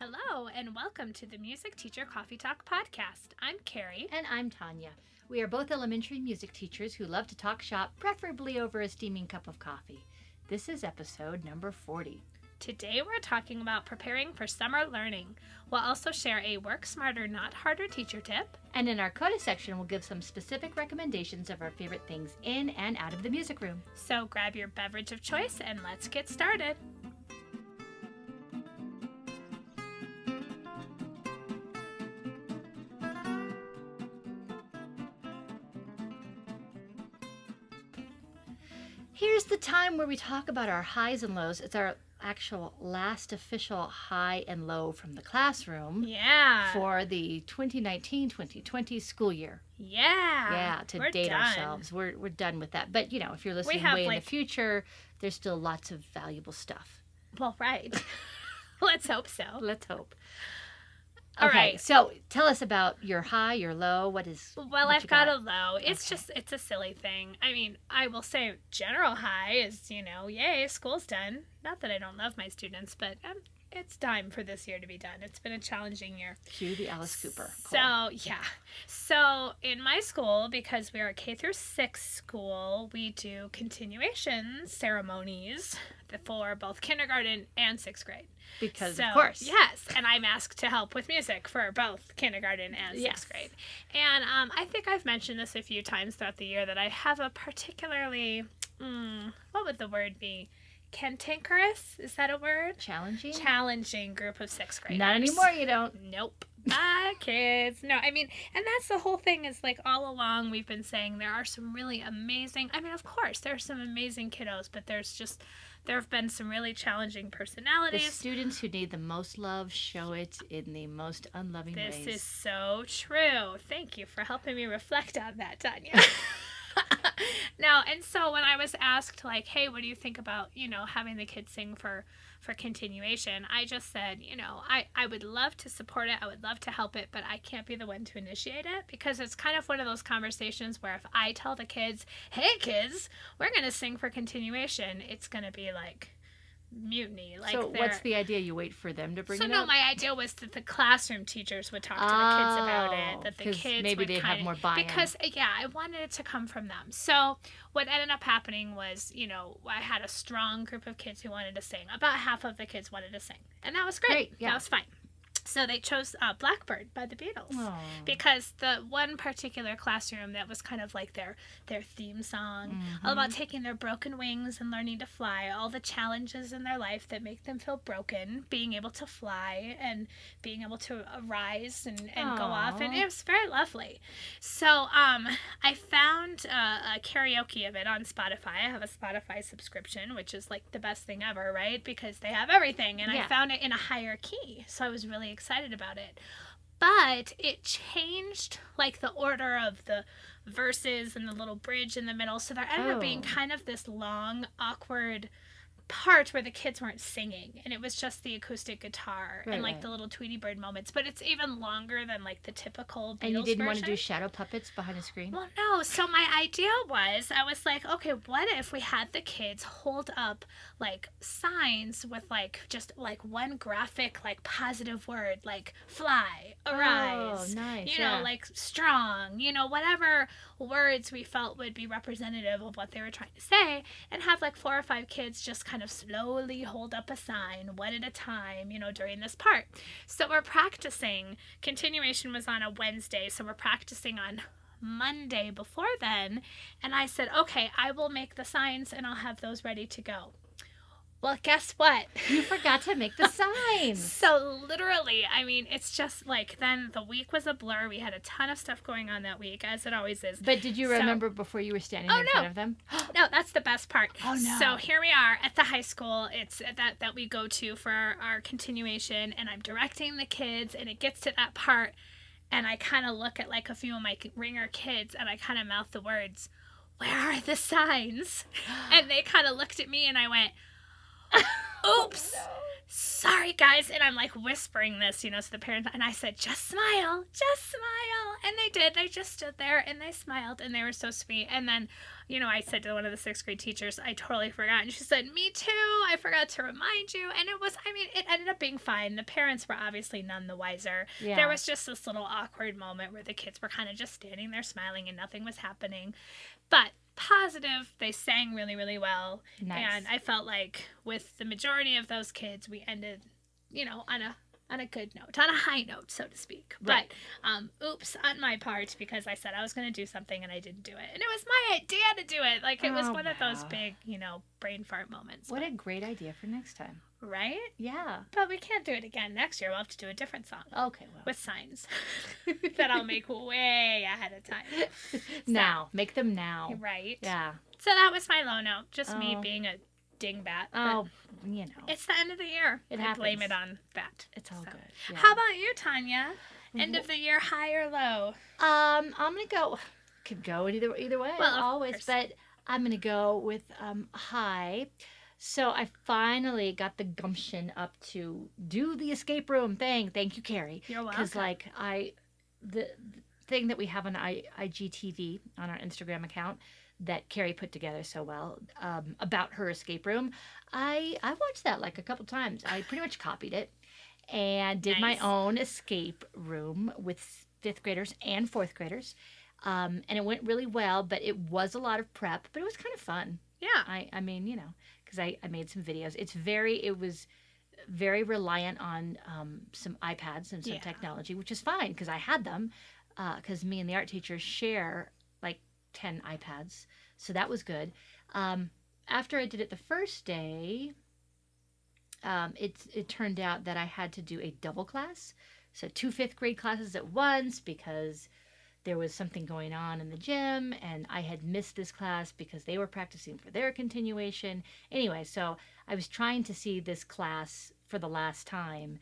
Hello, and welcome to the Music Teacher Coffee Talk podcast. I'm Carrie. And I'm Tanya. We are both elementary music teachers who love to talk shop, preferably over a steaming cup of coffee. This is episode number 40. Today we're talking about preparing for summer learning. We'll also share a work smarter, not harder teacher tip. And in our coda section, we'll give some specific recommendations of our favorite things in and out of the music room. So grab your beverage of choice and let's get started. Where we talk about our highs and lows. It's our actual last official high and low from the classroom Yeah. for the 2019 2020 school year. yeah. yeah, to we're date done. ourselves. We're, we're done with that. But, you know, if you're listening have, way in the future, there's still lots of valuable stuff. Well, right. let's hope so. Let's hope. All okay, right. so tell us about your high, your low. What is. Well, what I've got, got? a low. It's Okay. just it's a silly thing. I mean, I will say general high is you know, yay, school's done. Not that I don't love my students, but um, it's time for this year to be done. It's been a challenging year. Cue the Alice Cooper. So yeah, so in my school, because we are a K through six school, we do continuation ceremonies for both kindergarten and sixth grade. because, So, of course. Yes, and I'm asked to help with music for both kindergarten and Yes. sixth grade. And um, I think I've mentioned this a few times throughout the year that I have a particularly, mm, what would the word be? Cantankerous? Is that a word? Challenging? Challenging group of sixth graders. Not anymore, you don't. Nope. Bye, kids. No, I mean, and that's the whole thing is like all along we've been saying there are some really amazing, I mean, of course, there are some amazing kiddos, but there's just, there have been some really challenging personalities. The students who need the most love show it in the most unloving This ways. This is so true. Thank you for helping me reflect on that, Tanya. no, and so when I was asked like, "Hey, what do you think about, you know, having the kids sing for for continuation?" I just said, you know, I I would love to support it. I would love to help it, but I can't be the one to initiate it because it's kind of one of those conversations where if I tell the kids, "Hey kids, we're going to sing for continuation," it's going to be like mutiny like so, they're- what's the idea? You wait for them to bring so it no, up? my idea was that the classroom teachers would talk to the kids about Oh, it. That the kids maybe they'd have more buy-in. Because uh, yeah, I wanted it to come from them. So what ended up happening was, you know, I had a strong group of kids who wanted to sing. About half of the kids wanted to sing, and that was great. Great, yeah. That was fine. So they chose uh, Blackbird by the Beatles. Aw. because the one particular classroom that was kind of like their their theme song all Mm-hmm. about taking their broken wings and learning to fly all the challenges in their life that make them feel broken being able to fly and being able to arise and, and go off and it was very lovely. So um i found uh, a karaoke of it on spotify. I have a spotify subscription which is like the best thing ever right? Because they have everything and i found it in a higher key. So i was really excited about it but it changed like the order of the verses and the little bridge in the middle so there ended up being Oh. kind of this long awkward part where the kids weren't singing and it was just the acoustic guitar Right, and like right. the little Tweety Bird moments but it's even longer than like the typical Beatles and you didn't want to do shadow puppets behind a screen? Well, no. So my idea was, I was like, okay, what if we had the kids hold up like signs with like just like one graphic, like positive word, like fly, oh, arise, Oh, nice. you know, like strong, you know, whatever words we felt would be representative of what they were trying to say, and have like four or five kids just kind of slowly hold up a sign, one at a time, you know, during this part. So we're practicing. Continuation was on a Wednesday, so we're practicing on Monday before then. And I said, okay, I will make the signs and I'll have those ready to go. Well, guess what? You forgot to make the signs. So literally, I mean, it's just like then the week was a blur. We had a ton of stuff going on that week, as it always is. But did you So- remember before you were standing Oh, in no. front of them? No, that's the best part. Oh, no. So here we are at the high school. It's that that we go to for our, our continuation, and I'm directing the kids, and it gets to that part, and I kind of look at like a few of my ringer kids, and I kind of mouth the words, "Where are the signs?" and they kind of looked at me, and I went, "Oops." sorry guys. And i'm like whispering this you know to the parents. And i said just smile. Just smile. And they did. They just stood there and they smiled and they were so sweet. And then you know i said to one of the sixth grade teachers i totally forgot. And she said me too. I forgot to remind you. And it was i mean it ended up being fine. The parents were obviously none the wiser. Yeah. there was just this little awkward moment where the kids were kind of just standing there smiling and nothing was happening but positive they sang really really well nice. and I felt like with the majority of those kids, we ended, you know, on a on a good note, on a high note, so to speak. Right. But um, oops on my part because I said I was going to do something and I didn't do it, and it was my idea to do it. Like it was Oh, one of those big, you know, brain fart moments. what but- a great idea for next time. Right? Yeah. But we can't do it again next year. We'll have to do a different song Okay. Well. with signs that I'll make way ahead of time. now, make them now. Right. Yeah. So that was my low note. Just me Oh. being a dingbat. Oh, you know, It's the end of the year. It I blame it on that. it's all so. good. Yeah. How about you, Tanya? End of the year, high or low? Um, I'm gonna go. Could go either either way, Well, always. course. But I'm gonna go with um high. So I finally got the gumption up to do the escape room thing. Thank you, Carrie. You're welcome. Because like I, the, the thing that we have on I, IGTV on our Instagram account that Carrie put together so well um, about her escape room. I I watched that like a couple times. I pretty much copied it and did Nice. my own escape room with fifth graders and fourth graders. Um, and it went really well, but it was a lot of prep, but it was kind of fun. yeah. I, I mean, you know, because I, I made some videos. It's very, it was very reliant on um, some iPads and some Yeah. technology, which is fine because I had them. Because me and the art teacher share like 10 iPads. So that was good. Um, after I did it the first day, um, it, it turned out that I had to do a double class. So two fifth grade classes at once because there was something going on in the gym and I had missed this class because they were practicing for their continuation. Anyway, so I was trying to see this class for the last time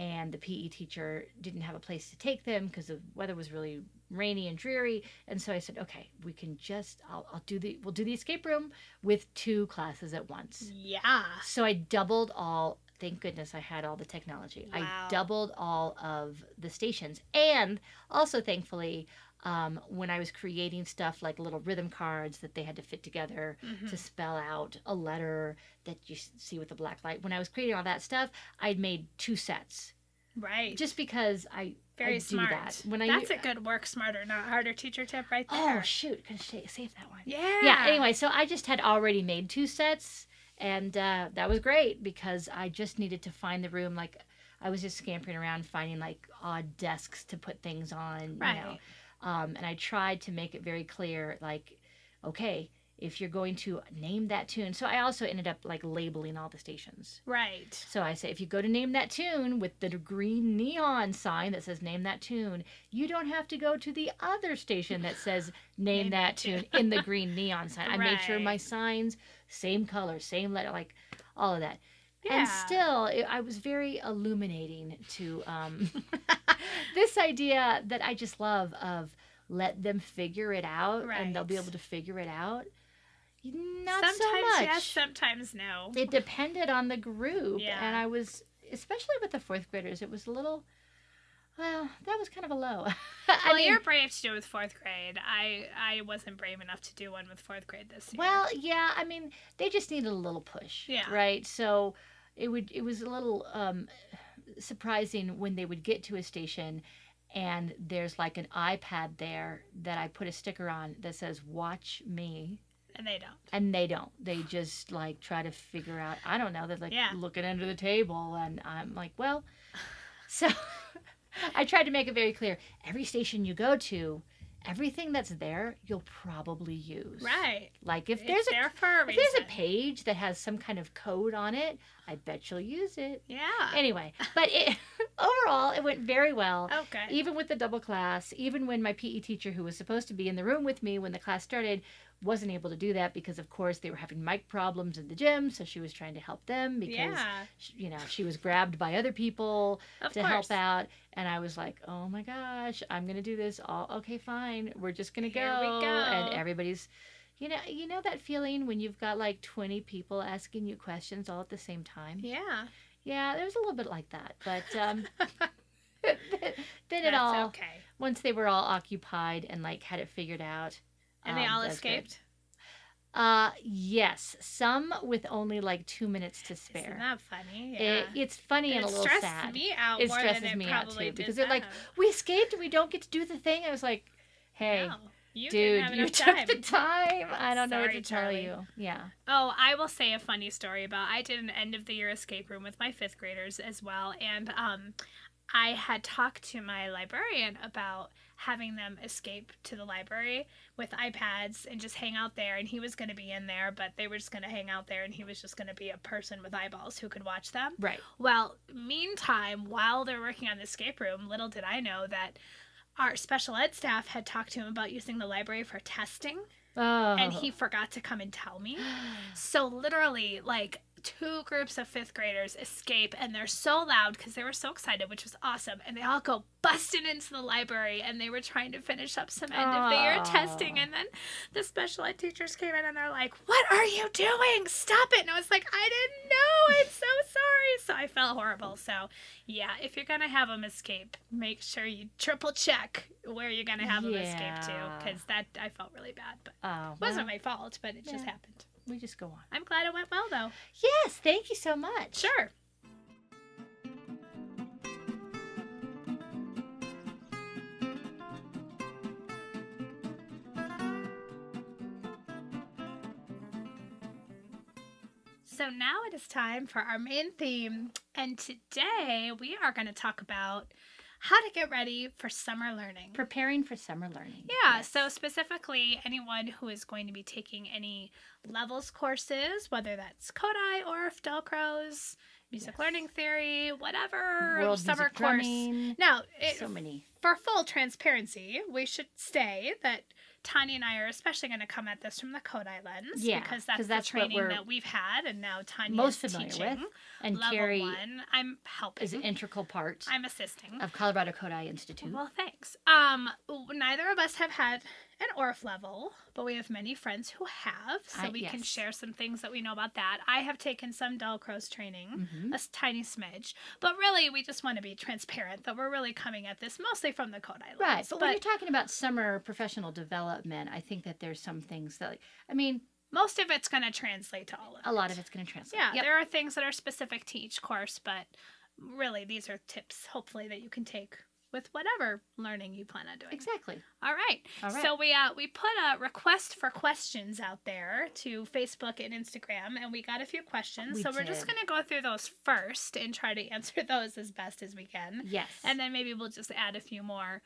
and the PE teacher didn't have a place to take them because the weather was really rainy and dreary and so I said, "Okay, we can just I'll, I'll do the we'll do the escape room with two classes at once." Yeah. So I doubled all. Thank goodness I had all the technology. Wow. I doubled all of the stations, and also thankfully, um, when I was creating stuff like little rhythm cards that they had to fit together Mhm. to spell out a letter that you see with the black light. When I was creating all that stuff, I'd made two sets Right. just because I very I smart. do that when I That's a good work smarter, not harder teacher tip right there. oh shoot, could have that one. yeah. yeah anyway so i just had already made two sets and uh, that was great because i just needed to find the room like i was just scampering around finding like odd desks to put things on Right. you know um, and i tried to make it very clear like okay if you're going to name that tune so i also ended up like labeling all the stations Right. so I say, if you go to name that tune with the green neon sign that says name that tune, you don't have to go to the other station that says name, Name that tune. in the green neon sign. I made sure my signs, same color, same letter, like all of that. Yeah. And still, it, I was very illuminating to um, this idea that I just love of let them figure it out and they'll be able to figure it out. Not sometimes so much yes, sometimes no. it depended on the group Yeah. and i was especially with the fourth graders it was a little well that was kind of a low well, mean, you're brave to do it with fourth grade. I I wasn't brave enough to do one with fourth grade this year. well yeah i mean they just needed a little push Yeah. right so it would it was a little um surprising when they would get to a station and there's like an ipad there that i put a sticker on that says watch me and they don't. and they don't they just like try to figure out i don't know they're like Yeah. looking under the table and i'm like well so i tried to make it very clear every station you go to everything that's there you'll probably use Right. like if It's there's a there for a if there's a page that has some kind of code on it i bet you'll use it Yeah. anyway but it overall it went very well oh, okay. even with the double class, even when my PE teacher, who was supposed to be in the room with me when the class started, wasn't able to do that because, of course, they were having mic problems in the gym. So she was trying to help them because, yeah. sh- you know, she was grabbed by other people Of to course. help out. And I was like, oh my gosh, I'm going to do this. All okay, fine. We're just going to go. Go. And everybody's. You know, you know that feeling when you've got like 20 people asking you questions all at the same time? Yeah. Yeah, there was a little bit like that, but um, then it all okay. once they were all occupied and like had it figured out. And they um, all that was good. escaped. Uh, yes, some with only like two minutes to spare. Isn't that funny? Yeah. It, it's funny and it a little stressed sad. me out It more stresses than it me out, probably too, because they're like. We escaped and we don't get to do the thing. I was like, hey, No, you dude, didn't have you took time. the time. I don't know what Sorry, to tell Charlie. you. Yeah. Oh, I will say a funny story about I did an end of the year escape room with my fifth graders as well, and um, I had talked to my librarian about having them escape to the library with iPads and just hang out there, and he was going to be in there, but they were just going to hang out there, and he was just going to be a person with eyeballs who could watch them. Right. Well, meantime, while they're working on the escape room, little did I know that our special ed staff had talked to him about using the library for testing, Oh. and he oh. forgot to come and tell me. So literally, like two groups of fifth graders escape, and they're so loud because they were so excited, which was awesome. And they all go busting into the library, and they were trying to finish up some end of the year testing. And then the special ed teachers came in, and they're like, "What are you doing? Stop it!" And I was like, "I didn't know. I'm so sorry." So I felt horrible. So yeah, if you're gonna have them escape, make sure you triple check where you're gonna have them escape to, because that I felt really bad, but. Oh, It wasn't my fault, but it just happened. We just go on. I'm glad it went well, though. Yes, thank you so much. Sure. So now it is time for our main theme, and today we are going to talk about how to get ready for summer learning. Preparing for summer learning. Yeah, Yes. so specifically anyone who is going to be taking any levels courses, whether that's Kodály or Dalcroze, music Yes. learning theory, whatever World summer course. drumming. Now, it, so many. for full transparency, we should say that Tanya and I are especially going to come at this from the Kodály lens Yeah, because that's, the that's what training that we've had, and now Tanya most is familiar teaching with. And level Carrie one. I'm helping. is an integral part I'm assisting. of Colorado Kodály Institute. Well, thanks. Um, neither of us have had an Orff level, but we have many friends who have, so I- we can share some things that we know about that. I have taken some Dalcroze training, Mhm. a tiny smidge, but really we just want to be transparent that we're really coming at this mostly from the Kodály lens. Right, but, when you're talking about summer professional development, I think that there's some things that, like, I mean, most of it's going to translate to all of a it. lot of it's going to translate. Yeah, Yep. there are things that are specific to each course, but really these are tips, hopefully, that you can take with whatever learning you plan on doing. exactly. All right. All right. So we uh we put a request for questions out there to Facebook and Instagram, and we got a few questions. We so we're just gonna go through those first and try to answer those as best as we can, yes. and then maybe we'll just add a few more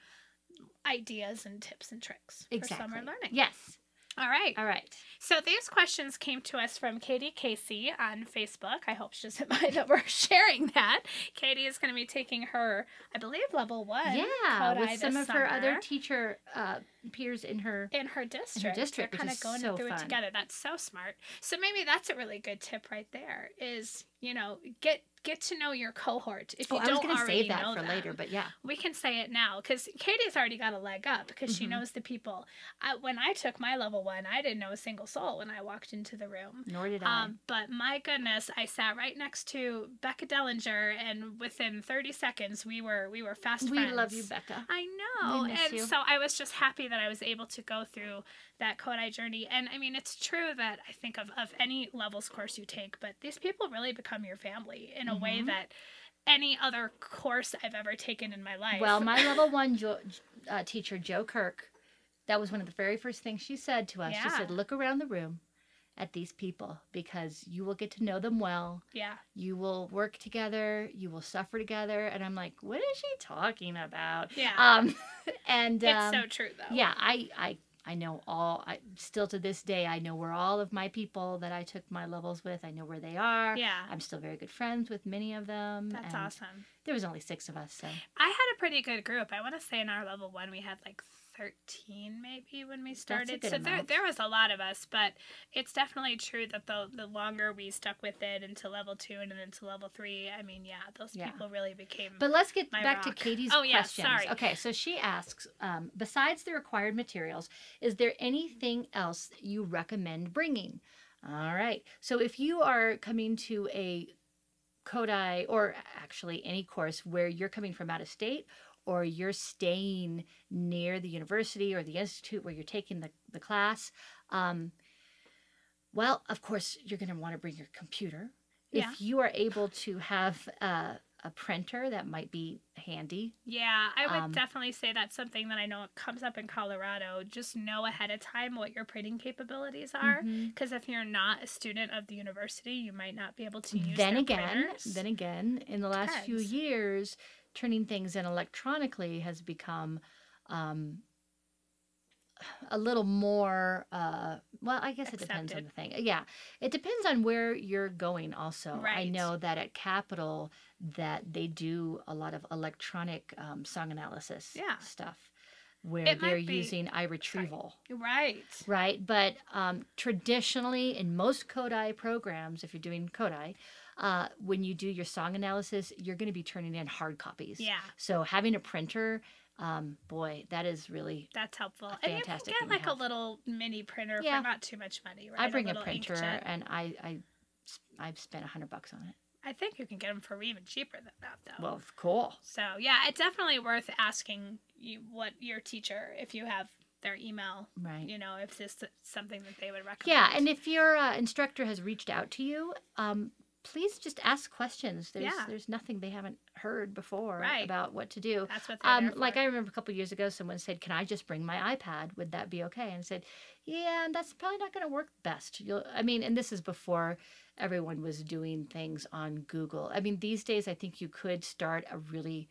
ideas and tips and tricks exactly. for summer learning. Yes. All right. All right. So these questions came to us from Katie Casey on Facebook. I hope she doesn't mind that we're sharing that. Katie is going to be taking her, I believe, level one. yeah, with some of her other teacher uh, peers in her. in her district. district, They're kind of going so through fun. it together. That's so smart. So maybe that's a really good tip right there. Is you know get get to know your cohort if you Oh, don't already save that know for them. later, but yeah. We can say it now because Katie's already got a leg up because she Mhm. knows the people. I, when I took my level one, I didn't know a single soul when I walked into the room. Nor did I. Um, but my goodness, I sat right next to Becca Dellinger, and within 30 seconds, we were we were fast we friends. love you, Becca. I know. And you. so I was just happy that I was able to go through that Kodály journey. And I mean, it's true that I think of, of any levels course you take, but these people really become your family in a way Mhm. that any other course I've ever taken in my life. Well, my level one jo- uh, teacher, Joe Kirk, that was one of the very first things she said to us. She said, Look around the room at these people because you will get to know them well. yeah. You will work together. You will suffer together. And I'm like, What is she talking about? Yeah. Um, and it's um, so true, though. yeah, I, I, I know all. I still to this day, I know where all of my people that I took my levels with. I know where they are. Yeah. I'm still very good friends with many of them. That's awesome. There was only six of us, so I had a pretty good group. I want to say in our level one, we had like 13 maybe when we started. so there, amount. there was a lot of us, but it's definitely true that the, the longer we stuck with it into level two and then into level three, I mean, yeah, those Yeah. people really became. But let's get back rock. to Katie's Oh, yeah, questions. sorry. Okay, so she asks, um, besides the required materials, is there anything else you recommend bringing? All right. So if you are coming to a Kodály or actually any course where you're coming from out of state or you're staying near the university or the institute where you're taking the, the class, um, well, of course, you're going to want to bring your computer. Yeah. If you are able to have a, a printer, that might be handy. Yeah, I would Um, definitely say that's something that I know it comes up in Colorado. Just know ahead of time what your printing capabilities are. Because if you're not a student of the university, you might not be able to use then again, printers. then again, in the last few years, turning things in electronically has become um, a little more. Uh, well, I guess it depends on the thing. Yeah, it depends on where you're going. Also, I know that at Capital that they do a lot of electronic um, song analysis Yeah. stuff, where It they're using iRetrieval. right. Right, but um, traditionally in most Kodály programs, if you're doing Kodály, uh, when you do your song analysis, you're going to be turning in hard copies. Yeah, So having a printer, um, boy, that is really. that's helpful. A and you can fantastic get like a little mini printer Yeah. for not too much money, right? I bring a, little printer, and I, I, I've spent a hundred bucks on it. I think you can get them for even cheaper than that, though. Well, cool. So yeah, it's definitely worth asking you what your teacher, if you have their email, Right. you know, if this is something that they would recommend. Yeah, and if your uh, instructor has reached out to you, um, please just ask questions. There's Yeah. there's nothing they haven't heard before Right. about what to do. that's what Um, like. I remember a couple years ago, someone said, "Can I just bring my iPad? Would that be okay?" And I said, "Yeah, that's probably not going to work best." You'll, I mean, and this is before everyone was doing things on Google. I mean, these days, I think you could start a really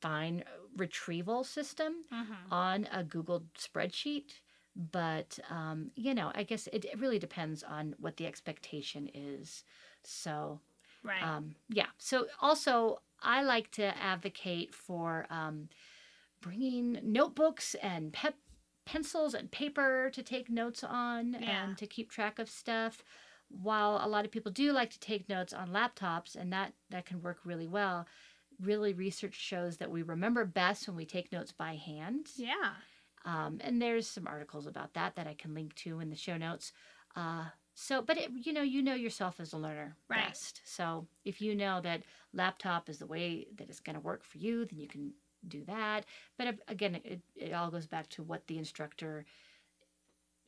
fine retrieval system Mhm. on a Google spreadsheet. But um, you know, I guess it, it really depends on what the expectation is. So Right. um, yeah. So also, I like to advocate for um, bringing notebooks and pep- pencils and paper to take notes on Yeah. and to keep track of stuff. While a lot of people do like to take notes on laptops, and that that can work really well. Really, research shows that we remember best when we take notes by hand. yeah. Um, and there's some articles about that that I can link to in the show notes. Uh, so, but it, you know, you know yourself as a learner Right. best. So if you know that laptop is the way that it's going to work for you, then you can do that. But again, it, it all goes back to what the instructor,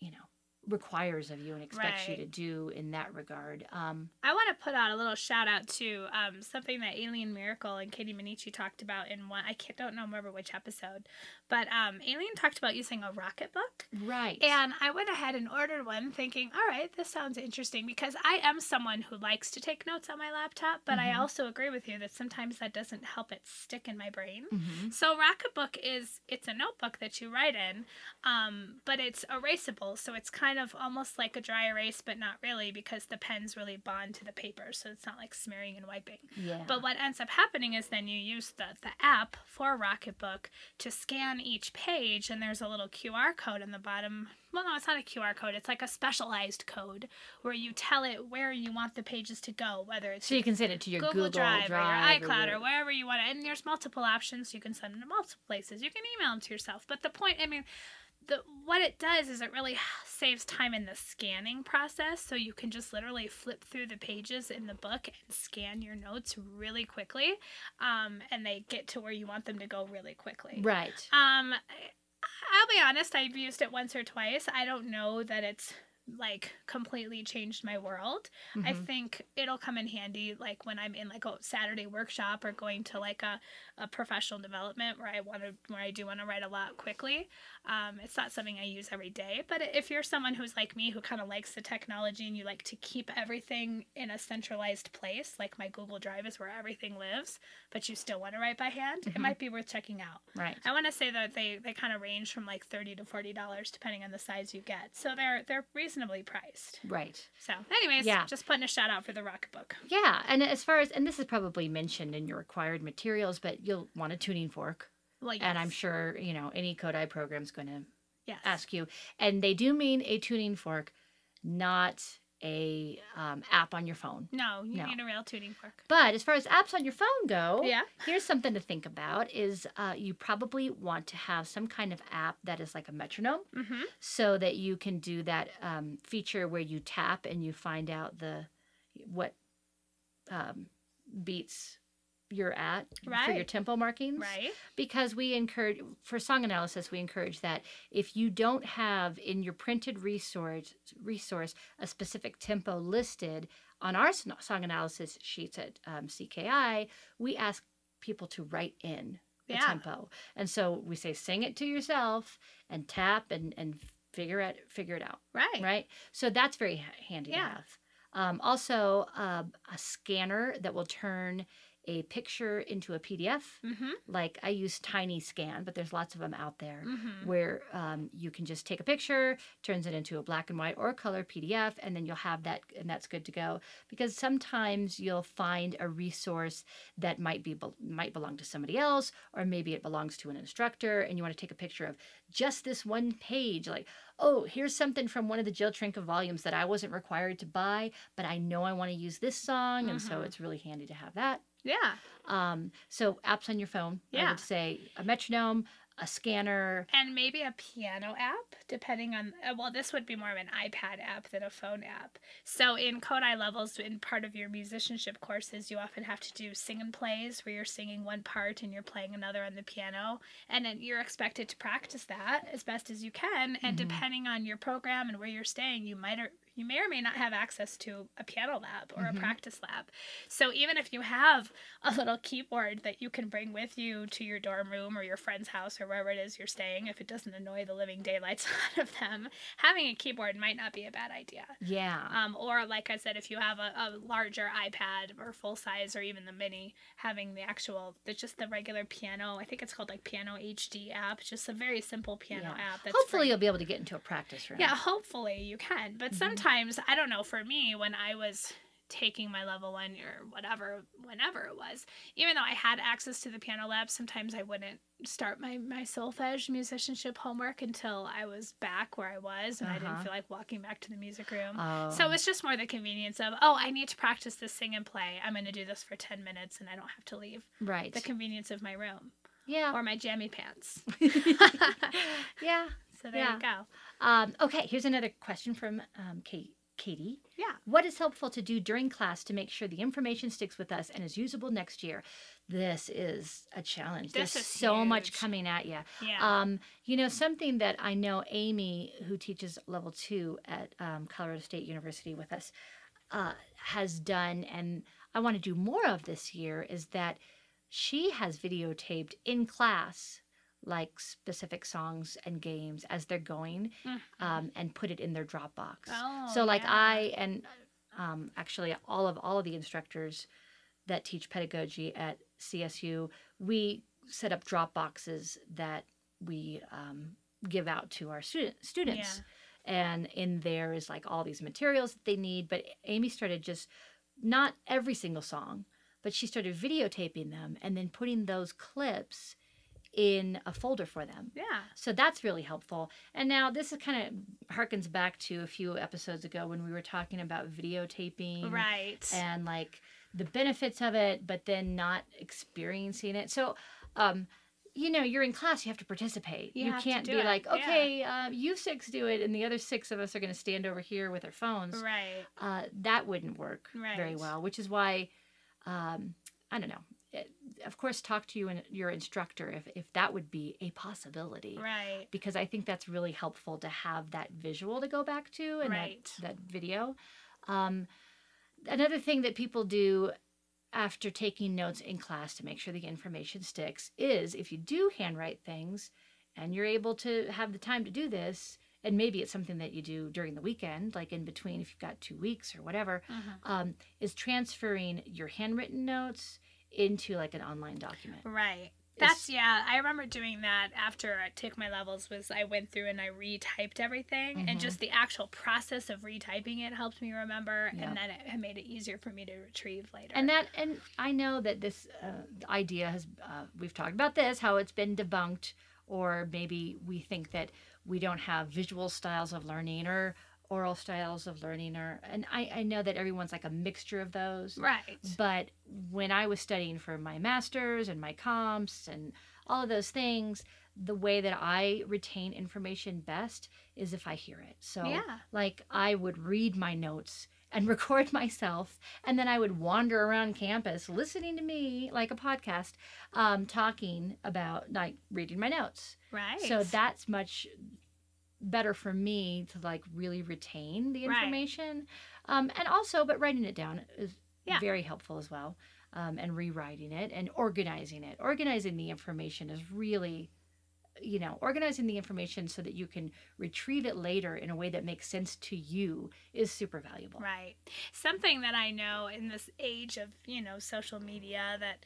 you know, requires of you and expects you to do in that regard. Um, I want to put out a little shout out to um, something that Aileen Miracle and Katie Minichi talked about in one. I can't don't know remember which episode, but um, Aileen talked about using a rocket book. right. And I went ahead and ordered one thinking, all right, this sounds interesting because I am someone who likes to take notes on my laptop, but I Mhm. also agree with you that sometimes that doesn't help it stick in my brain. Mhm. So Rocketbook is it's a notebook that you write in, um, but it's erasable, so it's kind of almost like a dry erase, but not really because the pens really bond to the paper, so it's not like smearing and wiping. Yeah. But what ends up happening is then you use the, the app for Rocketbook to scan each page, and there's a little QR code in the bottom. Well, no, it's not a QR code. It's like a specialized code where you tell it where you want the pages to go, whether it's so you can send it to your Google, Google, Drive, or your iCloud or, your- wherever you want it. And there's multiple options. You can send them to multiple places. You can email them to yourself. But the point, I mean, the what it does is it really saves time in the scanning process. So you can just literally flip through the pages in the book and scan your notes really quickly, um, and they get to where you want them to go really quickly. Right. Um, I'll be honest, I've used it once or twice. I don't know that it's like completely changed my world. I Mhm. think it'll come in handy like when I'm in like a Saturday workshop or going to like a, a professional development where I want to where I do want to write a lot quickly. Um, it's not something I use every day, but if you're someone who's like me who kind of likes the technology and you like to keep everything in a centralized place, like my Google Drive is where everything lives, but you still want to write by hand, Mhm. it might be worth checking out. Right. I want to say that they, they kind of range from like thirty to forty dollars depending on the size you get, so they're they're reasonably priced. Right. So, anyways, Yeah. just putting a shout out for the Rocketbook. Yeah, and as far as and this is probably mentioned in your required materials, but you'll want a tuning fork, Well, yes. and I'm sure you know any Kodály program is going to yes. ask you, and they do mean a tuning fork, not a um, app on your phone. No, you No. need a real tuning fork. But as far as apps on your phone go, Yeah. here's something to think about: is uh, you probably want to have some kind of app that is like a metronome, Mm-hmm. so that you can do that um, feature where you tap and you find out the what um, beats you're at for your tempo markings Right. because we encourage for song analysis we encourage that if you don't have in your printed resource resource a specific tempo listed on our song analysis sheets at um, cki we ask people to write in the Yeah. tempo and so we say sing it to yourself and tap and and figure it figure it out Right. right so that's very ha- handy to Yeah. have um, also uh, a scanner that will turn a picture into a pdf Mm-hmm. like I use Tiny Scan, but there's lots of them out there Mm-hmm. where um, you can just take a picture, turns it into a black and white or color PDF, and then you'll have that, and that's good to go. Because sometimes you'll find a resource that might be might belong to somebody else, or maybe it belongs to an instructor, and you want to take a picture of just this one page, like. Oh, here's something from one of the Jill Trinka volumes that I wasn't required to buy, but I know I want to use this song, and so Mhm. it's really handy to have that. Yeah. Um, so apps on your phone, I Yeah. would say a metronome, a scanner. And maybe a piano app, depending on. uh, Well, this would be more of an iPad app than a phone app. So, in Kodály levels, in part of your musicianship courses, you often have to do sing and plays where you're singing one part and you're playing another on the piano. And then you're expected to practice that as best as you can. And Mhm. depending on your program and where you're staying, you might or you may or may not have access to a piano lab or Mhm. a practice lab. So even if you have a little keyboard that you can bring with you to your dorm room or your friend's house or wherever it is you're staying, if it doesn't annoy the living daylights out of them, having a keyboard might not be a bad idea. Yeah. Um, or like I said, if you have a, a larger iPad or full size or even the mini, having the actual, the, just the regular piano, I think it's called like Piano HD app, just a very simple piano Yeah. app. That's Hopefully free. you'll be able to get into a practice room. Yeah, hopefully you can. But Mhm. sometimes, I don't know, for me, when I was taking my level one or whatever, whenever it was, even though I had access to the piano lab, sometimes I wouldn't start my, my solfege musicianship homework until I was back where I was and I didn't Uh-huh. feel like walking back to the music room. Oh. So it's just more the convenience of, oh, I need to practice this sing and play. I'm going to do this for 10 minutes and I don't have to leave. right. The convenience of my room yeah. or my jammy pants. yeah. So there Yeah. you go. Um, okay, here's another question from um, Kate. Katie. Yeah. What is helpful to do during class to make sure the information sticks with us and is usable next year? This is a challenge. This There's is so much coming at you. Yeah. Um, you know, something that I know Amy, who teaches level two at um, Colorado State University with us, uh, has done, and I want to do more of this year, is that she has videotaped in class like specific songs and games as they're going Mhm. um, and put it in their Dropbox. Oh, so like yeah. I and um, actually all of all of the instructors that teach pedagogy at CSU, we set up Dropboxes that we um, give out to our student, students. And in there is like all these materials that they need. But Amy started just not every single song, but she started videotaping them and then putting those clips in a folder for them. Yeah. So that's really helpful. And now this is kind of harkens back to a few episodes ago when we were talking about videotaping Right. and like the benefits of it, but then not experiencing it. So, um, you know, you're in class, you have to participate. You You, can't be it, like, yeah. okay, uh, you six do it, and the other six of us are going to stand over here with our phones. right. Uh, that wouldn't work very Right. well, which is why, um, I don't know. Of course, talk to you and your instructor if, if that would be a possibility Right. because I think that's really helpful to have that visual to go back to and Right. that, that video. Um, another thing that people do after taking notes in class to make sure the information sticks is if you do handwrite things and you're able to have the time to do this, and maybe it's something that you do during the weekend, like in between if you've got two weeks or whatever, Mhm. um, is transferring your handwritten notes into like an online document. Right. That's yeah. I remember doing that after I took my levels. Was I went through and I retyped everything, Mhm. and just the actual process of retyping it helped me remember, Yeah. and then it made it easier for me to retrieve later. And that, and I know that this uh, idea has, uh, we've talked about this, how it's been debunked, or maybe we think that we don't have visual styles of learning or oral styles of learning, are and I, I know that everyone's like a mixture of those. right. But when I was studying for my master's and my comps and all of those things, the way that I retain information best is if I hear it. So, yeah. like, I would read my notes and record myself and then i would wander around campus listening to me like a podcast um, talking about like reading my notes Right. so that's much better for me to like really retain the Right. information um, and also but writing it down is Yeah. very helpful as well um, and rewriting it and organizing it organizing the information is really you know organizing the information so that you can retrieve it later in a way that makes sense to you is super valuable Right. Something that I know in this age of, you know, social media that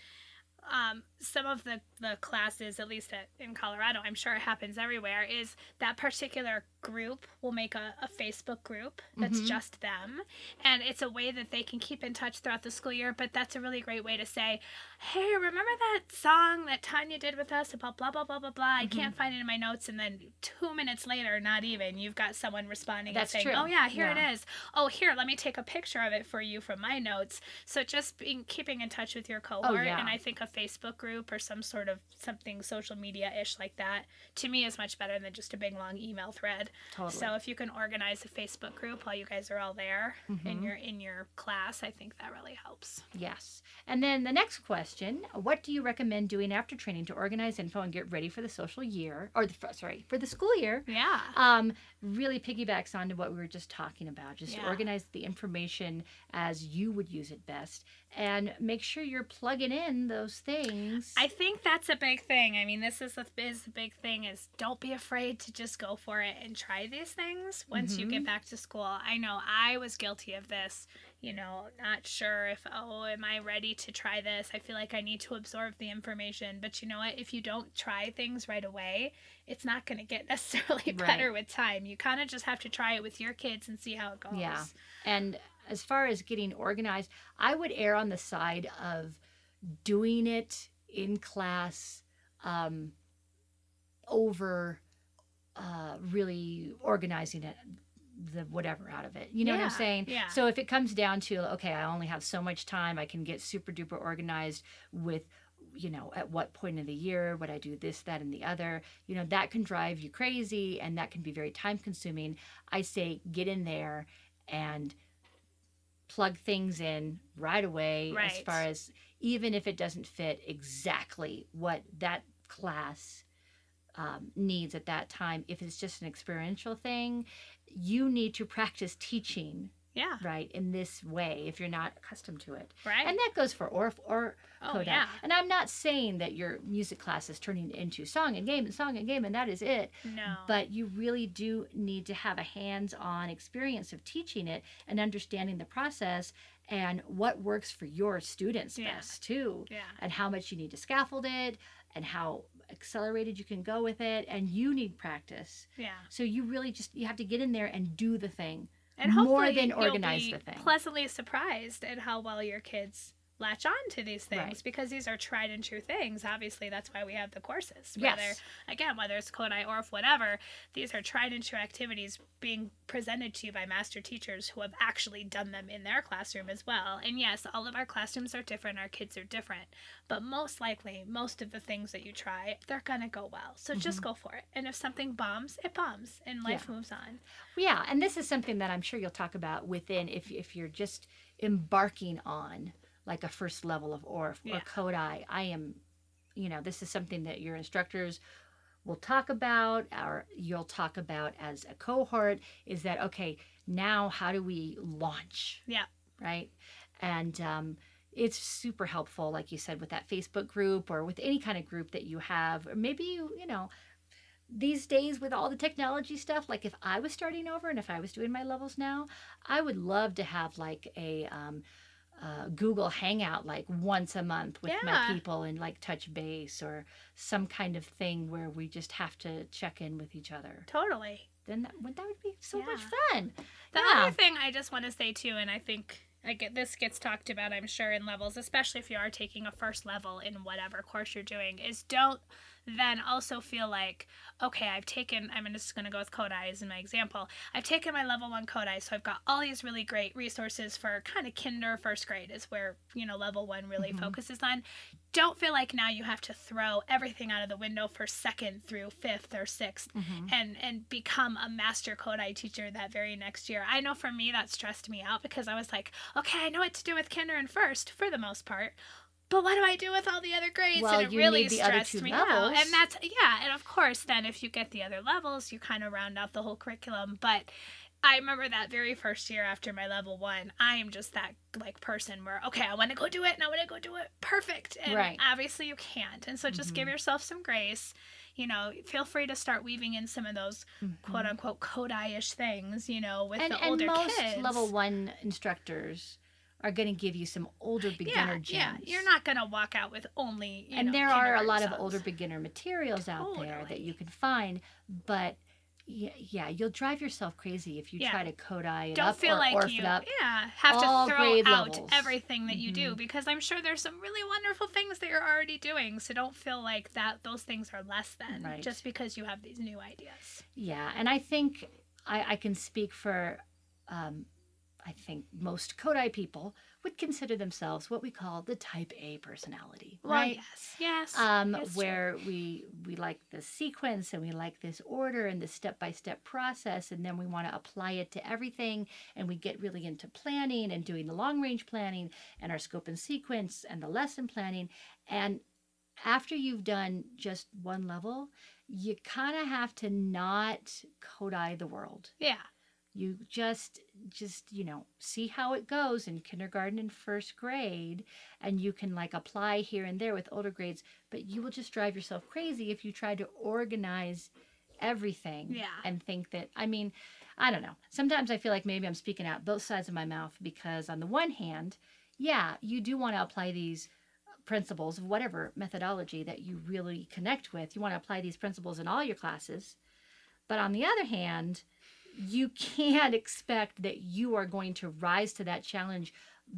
um, some of the, the classes, at least at, in Colorado, I'm sure it happens everywhere, is that particular group will make a, a Facebook group that's Mhm. just them. And it's a way that they can keep in touch throughout the school year. But that's a really great way to say, hey, remember that song that Tanya did with us about blah, blah, blah, blah, blah? I Mm-hmm. can't find it in my notes. And then two minutes later, not even, you've got someone responding That's and saying, true. oh, yeah, here Yeah. it is. Oh, here, let me take a picture of it for you from my notes. So just being keeping in touch with your cohort, Oh, yeah. and I think a Facebook group or some sort of something social media ish like that, to me is much better than just a big long email thread. totally So if you can organize a Facebook group while you guys are all there Mhm. and you're in your class, I think that really helps. Yes. And then the next question What do you recommend doing after training to organize info and get ready for the social year? Or, the, sorry, for the school year? Yeah. Um, really piggybacks onto what we were just talking about. Just Yeah. organize the information as you would use it best and make sure you're plugging in those things. I think that's a big thing. I mean, this is the, is the big thing is don't be afraid to just go for it and try these things once you get Mhm. back to school. I know I was guilty of this, you know, not sure if, oh, am I ready to try this? I feel like I need to absorb the information. But you know what? If you don't try things right away, it's not going to get necessarily better with time. You kind of just have to try it with your kids and see how it goes. Yeah. And as far as getting organized, I would err on the side of doing it in class um, over uh, really organizing it the whatever out of it. You know what i'm saying? yeah. so if it comes down to okay i only have so much time i can get super duper organized with you know at what point in the year would i do this that and the other you know that can drive you crazy and that can be very time consuming. I say get in there and plug things in right away as far as even if it doesn't fit exactly what that class um, needs at that time. If it's just an experiential thing you need to practice teaching Yeah. right in this way if you're not accustomed to it Right. and that goes for Orff or oh, yeah. and i'm not saying that your music class is turning into song and game and song and game and that is it No. but you really do need to have a hands-on experience of teaching it and understanding the process and what works for your students Yeah. best too yeah. and how much you need to scaffold it and how accelerated you can go with it and you need practice Yeah. so you really just you have to get in there and do the thing and more than organize the thing. pleasantly surprised at how well your kids latch on to these things Right. because these are tried and true things obviously that's why we have the courses Yes. whether again whether it's Kodály or whatever these are tried and true activities being presented to you by master teachers who have actually done them in their classroom as well and yes all of our classrooms are different our kids are different but most likely most of the things that you try they're gonna go well so just Mm-hmm. go for it and if something bombs it bombs and life moves on Yeah, and this is something that I'm sure you'll talk about within if if you're just embarking on like a first level of Orff Yeah. or Kodály. I am, you know, this is something that your instructors will talk about or you'll talk about as a cohort is that okay, now how do we launch? Yeah. Right? And um it's super helpful, like you said, with that Facebook group or with any kind of group that you have, or maybe you, you know, these days with all the technology stuff like if i was starting over and if i was doing my levels now i would love to have like a um, uh, google hangout like once a month with my people and like touch base or some kind of thing where we just have to check in with each other. Totally. Then that would, that would be so much fun. The Yeah. other thing I just want to say too, and I think I get this gets talked about, I'm sure, in levels, especially if you are taking a first level in whatever course you're doing, is don't then also feel like, okay, I've taken, I'm just going to go with Kodály as in my example. I've taken my level one Kodály, so I've got all these really great resources for kind of kinder, first grade is where, you know, level one really Mhm. focuses on. Don't feel like now you have to throw everything out of the window for second through fifth or 6th Mhm. and and become a master Kodály teacher that very next year. I know for me that stressed me out because I was like, okay, I know what to do with kinder and first for the most part. But what do I do with all the other grades? Well, and it really need the other stressed me levels. out. And that's yeah, and of course then if you get the other levels, you kind of round out the whole curriculum. But I remember that very first year after my level one, I am just that like person where okay, I want to go do it and I want to go do it perfect. And Right. obviously you can't. And so just give Mhm. yourself some grace. You know, feel free to start weaving in some of those quote Mhm. unquote Kodály-ish things, you know, with and, the and most kids. level one instructors are going to give you some older beginner yeah, gems. yeah, you're not gonna walk out with only. You and know, there are a lot of older beginner materials out there that you can find, but yeah, yeah, you'll drive yourself crazy if you Yeah. try to Kodály it Don't up feel or like Orff you, it up. yeah, have to throw out levels. everything that you do Mhm. because I'm sure there's some really wonderful things that you're already doing. So don't feel like that those things are less than Right. just because you have these new ideas. Yeah, and I think I, I can speak for, um, I think most Kodály people would consider themselves what we call the Type A personality, Well, right? yes, yes. um, it's true. where we we like the sequence and we like this order and the step by step process, and then we want to apply it to everything, and we get really into planning and doing the long range planning and our scope and sequence and the lesson planning, and after you've done just one level, you kind of have to not Kodály the world yeah, you just just you know see how it goes in kindergarten and first grade and you can like apply here and there with older grades but you will just drive yourself crazy if you try to organize everything Yeah. and think that i mean i don't know. Sometimes i feel like maybe i'm speaking out both sides of my mouth because on the one hand yeah you do want to apply these principles of whatever methodology that you really connect with. You want to apply these principles in all your classes. But on the other hand you can't expect that you are going to rise to that challenge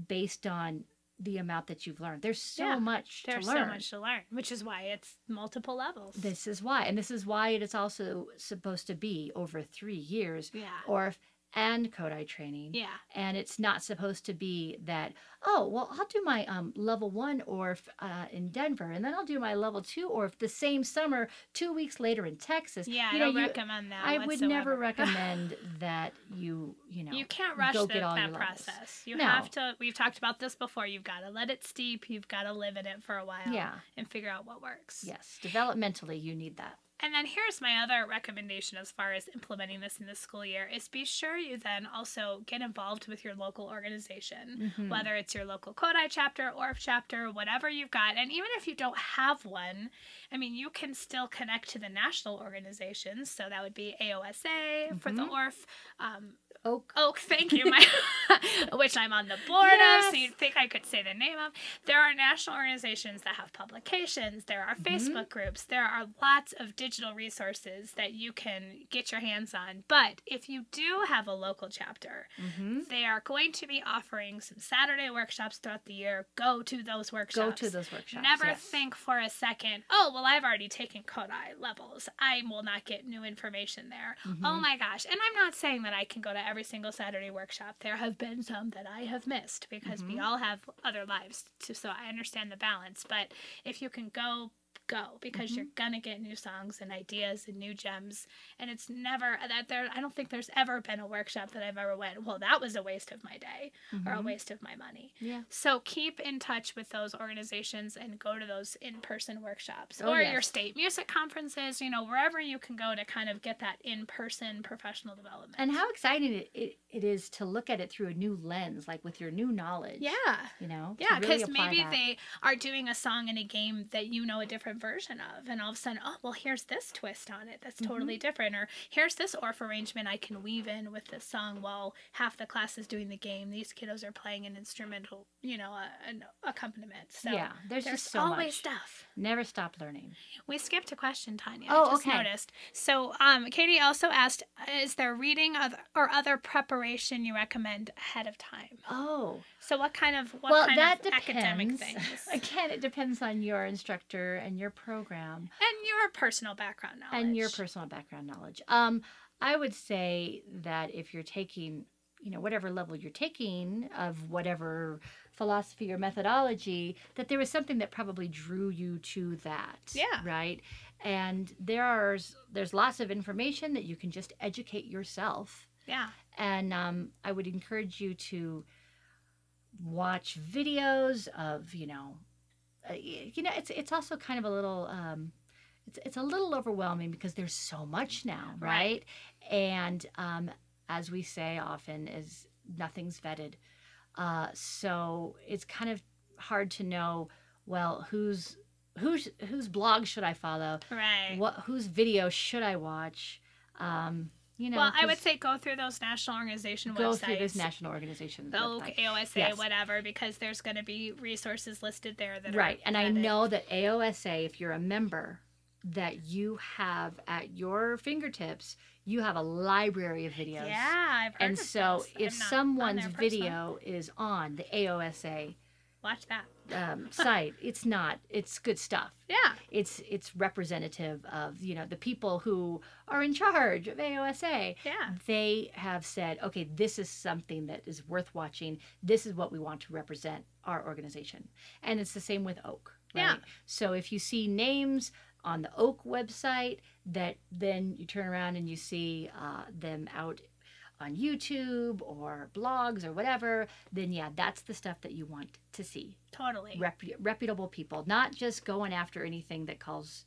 based on the amount that you've learned. There's so Yeah, much there's to learn. so much to learn, which is why it's multiple levels. This is why, and this is why it is also supposed to be over three years, yeah, or and Kodály training. yeah, And it's not supposed to be that, oh, well, I'll do my um, level one Orff uh, in Denver, and then I'll do my level two Orff the same summer, two weeks later in Texas. yeah. You I know, don't you- recommend that. I would never recommend that you, you know, You can't rush go the, get all that process. You No. have to. We've talked about this before. You've got to let it steep. You've got to live in it for a while. yeah, And figure out what works. yes, developmentally, you need that. And then here's my other recommendation as far as implementing this in the school year is be sure you then also get involved with your local organization. Mhm. Whether it's your local Kodály chapter, Orff chapter, whatever you've got. And even if you don't have one, I mean, you can still connect to the national organizations. So that would be AOSA for the Mhm. Orff, um, OAKE. OAKE, thank you, my, which I'm on the board of, so you'd think I could say the name of. There are national organizations that have publications, there are Mhm. Facebook groups, there are lots of digital resources that you can get your hands on. But if you do have a local chapter, hmm they are going to be offering some Saturday workshops throughout the year. Go to those workshops. Go to those workshops. Never yes. think for a second, oh, well, I've already taken Kodály levels. I will not get new information there. Oh Mhm. my gosh. And I'm not saying that I can go to every single Saturday workshop. There have been some that I have missed because we Mhm. all have other lives. To, so I understand the balance. But if you can go, go because Mhm. you're gonna get new songs and ideas and new gems and it's never that there i don't think there's ever been a workshop that i've ever went well that was a waste of my day or a Mhm. waste of my money Yeah. so keep in touch with those organizations and go to those in-person workshops Oh, or your state music conferences, you know, wherever you can go to kind of get that in-person professional development. And how exciting it, it, it is to look at it through a new lens, like with your new knowledge. yeah. You know? Yeah, because apply maybe that. they are doing a song in a game that you know a different version of, and all of a sudden, oh, well, here's this twist on it that's Mm-hmm. totally different, or here's this Orff arrangement I can weave in with this song while half the class is doing the game. These kiddos are playing an instrumental, you know, a, an accompaniment. So yeah, there's, there's just so always much. stuff. Never stop learning. We skipped a question, Tanya. Oh, I just okay. noticed. So, um, Katie also asked, "Is there reading or other preparation you recommend ahead of time?" Oh, So, what kind of what well, kind that of academic depends. things? Again, it depends on your instructor and your your program And your personal background knowledge. and your personal background knowledge. Um, I would say that if you're taking, you know, whatever level you're taking of whatever philosophy or methodology, that there was something that probably drew you to that. Yeah. Right. And there are there's lots of information that you can just educate yourself. Yeah. And um, I would encourage you to watch videos of, you know, you know, it's it's also kind of a little. Um, it's, it's a little overwhelming because there's so much now, right? Right. And um, as we say often, is nothing's vetted. Uh, so it's kind of hard to know. Well, whose whose whose blog should I follow? Right. What whose video should I watch? Um, you know, well, I would say go through those national organization go websites. through this national organization. the website. AOSA, Yes. whatever, because there's going to be resources listed there that Right. are And I know that AOSA, if you're a member, that you have at your fingertips, you have a library of videos. Yeah, I've heard And of so this. if I'm not on someone's video is on the AOSA watch that. um, site, it's not. It's good stuff. Yeah. It's it's representative of you know the people who are in charge of AOSA. Yeah. They have said, okay, this is something that is worth watching. This is what we want to represent our organization, and it's the same with OAKE. Right? Yeah. So if you see names on the OAKE website, that then you turn around and you see uh, them out on YouTube or blogs or whatever, then yeah, that's the stuff that you want to see. Totally. Repu- reputable people, not just going after anything that calls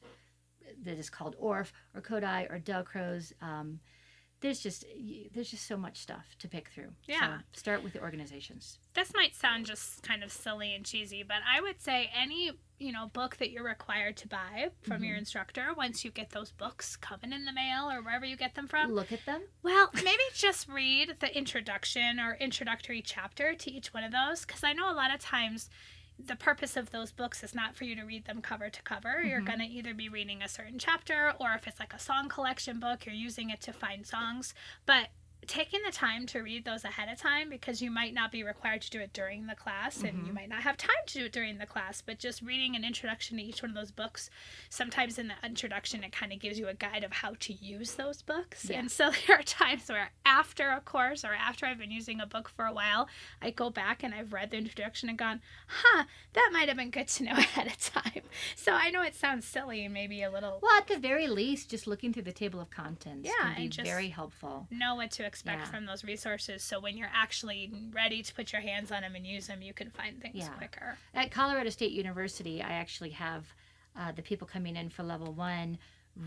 that is called Orff or Kodály or Dalcroze. Um, there's just there's just so much stuff to pick through. Yeah. So start with the organizations. this might sound just kind of silly and cheesy, but I would say any you know book that you're required to buy from your Mhm. instructor once you get those books coming in the mail or wherever you get them from. Look at them. Well, maybe just read the introduction or introductory chapter to each one of those because I know a lot of times the purpose of those books is not for you to read them cover to cover. You're Mhm. going to either be reading a certain chapter or if it's like a song collection book, you're using it to find songs. But taking the time to read those ahead of time because you might not be required to do it during the class and you Mhm. might not have time to do it during the class but just reading an introduction to each one of those books sometimes in the introduction it kind of gives you a guide of how to use those books Yeah. and so there are times where after a course or after i've been using a book for a while i go back and i've read the introduction and gone huh that might have been good to know ahead of time so i know it sounds silly and maybe a little Well, at the very least, just looking through the table of contents Yeah, can be just- very helpful. know what to expect Yeah. from those resources so when you're actually ready to put your hands on them and use them you can find things Yeah. quicker At Colorado State University, I actually have uh, the people coming in for level one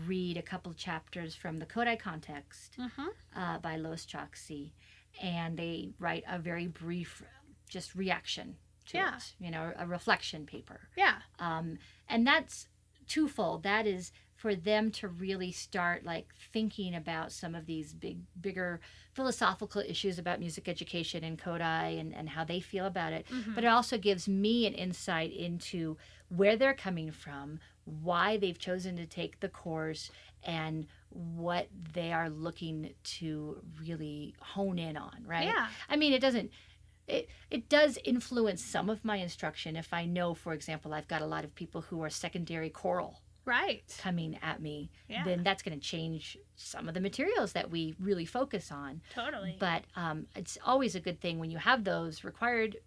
read a couple chapters from the Kodály Context mm-hmm. uh, by Lois Choksy, and they write a very brief, just reaction to Yeah. it. You know, a reflection paper. yeah um, and that's twofold that is for them to really start like thinking about some of these big bigger philosophical issues about music education and Kodály and, and how they feel about it Mhm. but it also gives me an insight into where they're coming from why they've chosen to take the course and what they are looking to really hone in on right yeah I mean, it doesn't. It it does influence some of my instruction if I know, for example, I've got a lot of people who are secondary choral right coming at me. yeah Then that's going to change some of the materials that we really focus on. totally But um, it's always a good thing when you have those required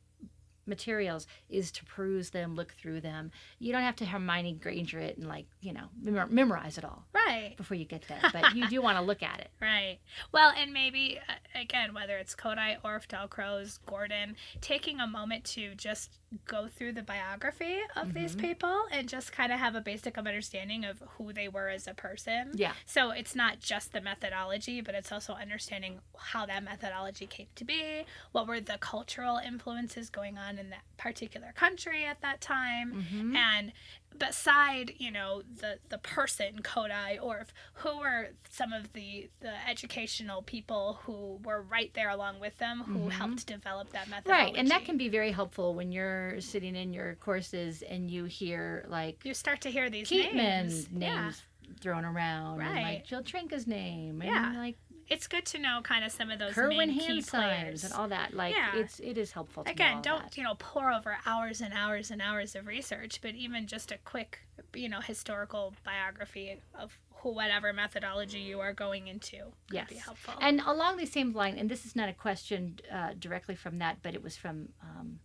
materials is to peruse them, look through them. You don't have to Hermione Granger it and like you know memor- memorize it all right before you get there. But you do want to look at it. Right. Well, and maybe uh, again, whether it's Kodály or Dalcroze, Gordon, taking a moment to just go through the biography of these Mhm. people and just kind of have a basic of understanding of who they were as a person. Yeah. So it's not just the methodology, but it's also understanding how that methodology came to be, what were the cultural influences going on in that particular country at that time, Mhm. and beside you know the the person Kodály or who were some of the the educational people who were right there along with them who Mhm. helped develop that methodology Right, and that can be very helpful when you're sitting in your courses and you hear like you start to hear these Keatman's names, names, yeah thrown around, and like Right. Jill Trinka's name, and Yeah. like it's good to know kind of some of those Kerwin main key players and all that. Like Yeah. it's it is helpful. To know again don't that. you know pour over hours and hours and hours of research but even just a quick you know historical biography of who, whatever methodology you are going into Yes. be helpful. And along the same line, and this is not a question uh, directly from that, but it was from um,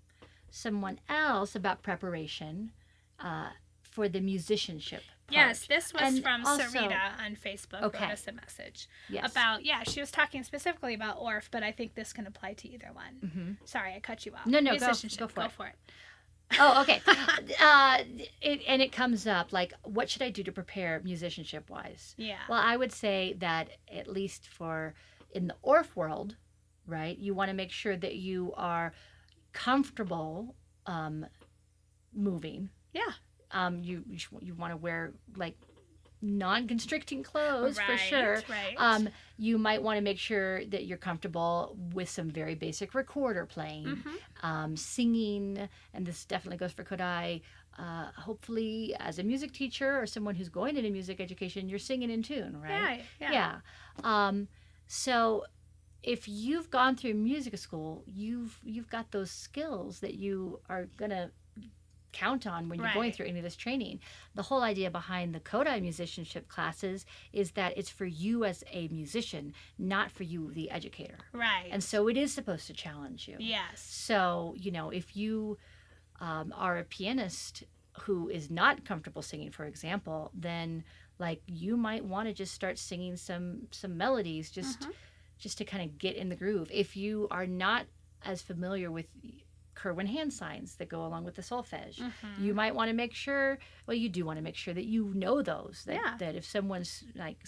someone else about preparation uh, for the musicianship. Yes, this was And from also- Sarita on Facebook. Okay. Wrote us a message Yes. about yeah. She was talking specifically about Orff, but I think this can apply to either one. Mhm. Sorry, I cut you off. No, no, go- go for it. it. Oh, okay. uh, it, and it comes up like, what should I do to prepare musicianship wise? Yeah. Well, I would say that at least for in the Orff world, right, you want to make sure that you are comfortable um, moving. Yeah. Um, you you, you want to wear like non-constricting clothes right, for sure. Right. Um, you might want to make sure that you're comfortable with some very basic recorder playing Mhm. um, singing, and this definitely goes for Kodály. Uh, hopefully, as a music teacher or someone who's going into music education, you're singing in tune, right? Yeah. Yeah. Um, so, if you've gone through music school, you've you've got those skills that you are gonna count on when you're going through any of this training. The whole idea behind the Kodály musicianship classes is that it's for you as a musician, not for you, the educator. Right. And so it is supposed to challenge you. yes. So, you know, if you um, are a pianist who is not comfortable singing, for example, then like you might want to just start singing some some melodies just Mhm. just to kind of get in the groove. If you are not as familiar with Curwen hand signs that go along with the solfege, Mhm. you might want to make sure well you do want to make sure that you know those that, Yeah. that if someone's like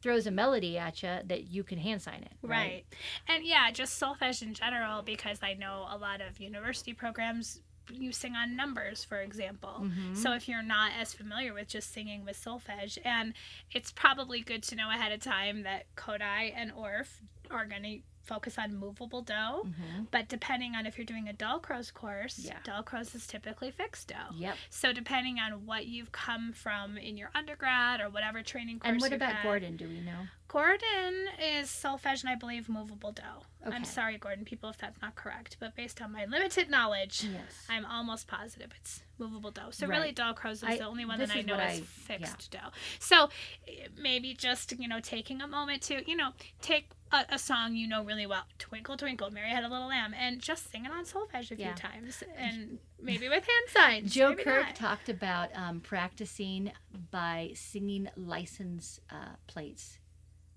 throws a melody at you that you can hand sign it Right. And yeah, just solfege in general, because I know a lot of university programs you sing on numbers, for example. Mhm. So if you're not as familiar with just singing with solfege, and it's probably good to know ahead of time that Kodály and Orff are going to focus on movable do. Mhm. But depending on if you're doing a Dalcroze course, Yeah. Dalcroze is typically fixed do. Yep. So depending on what you've come from in your undergrad or whatever training course And what about Gordon? Do we know? Gordon is solfege and I believe movable do. Okay. I'm sorry, Gordon, people, if that's not correct, but based on my limited knowledge, Yes. I'm almost positive it's movable do. So Right. really, Dalcroze is I- the only one that I know is I- fixed do. So eh, maybe just you know taking a moment to you know take a, a song you know really well, Twinkle Twinkle, Mary Had a Little Lamb, and just sing it on solfege a Yeah. few times, and maybe with hand signs. Joe Kirk not. talked about um, practicing by singing license uh, plates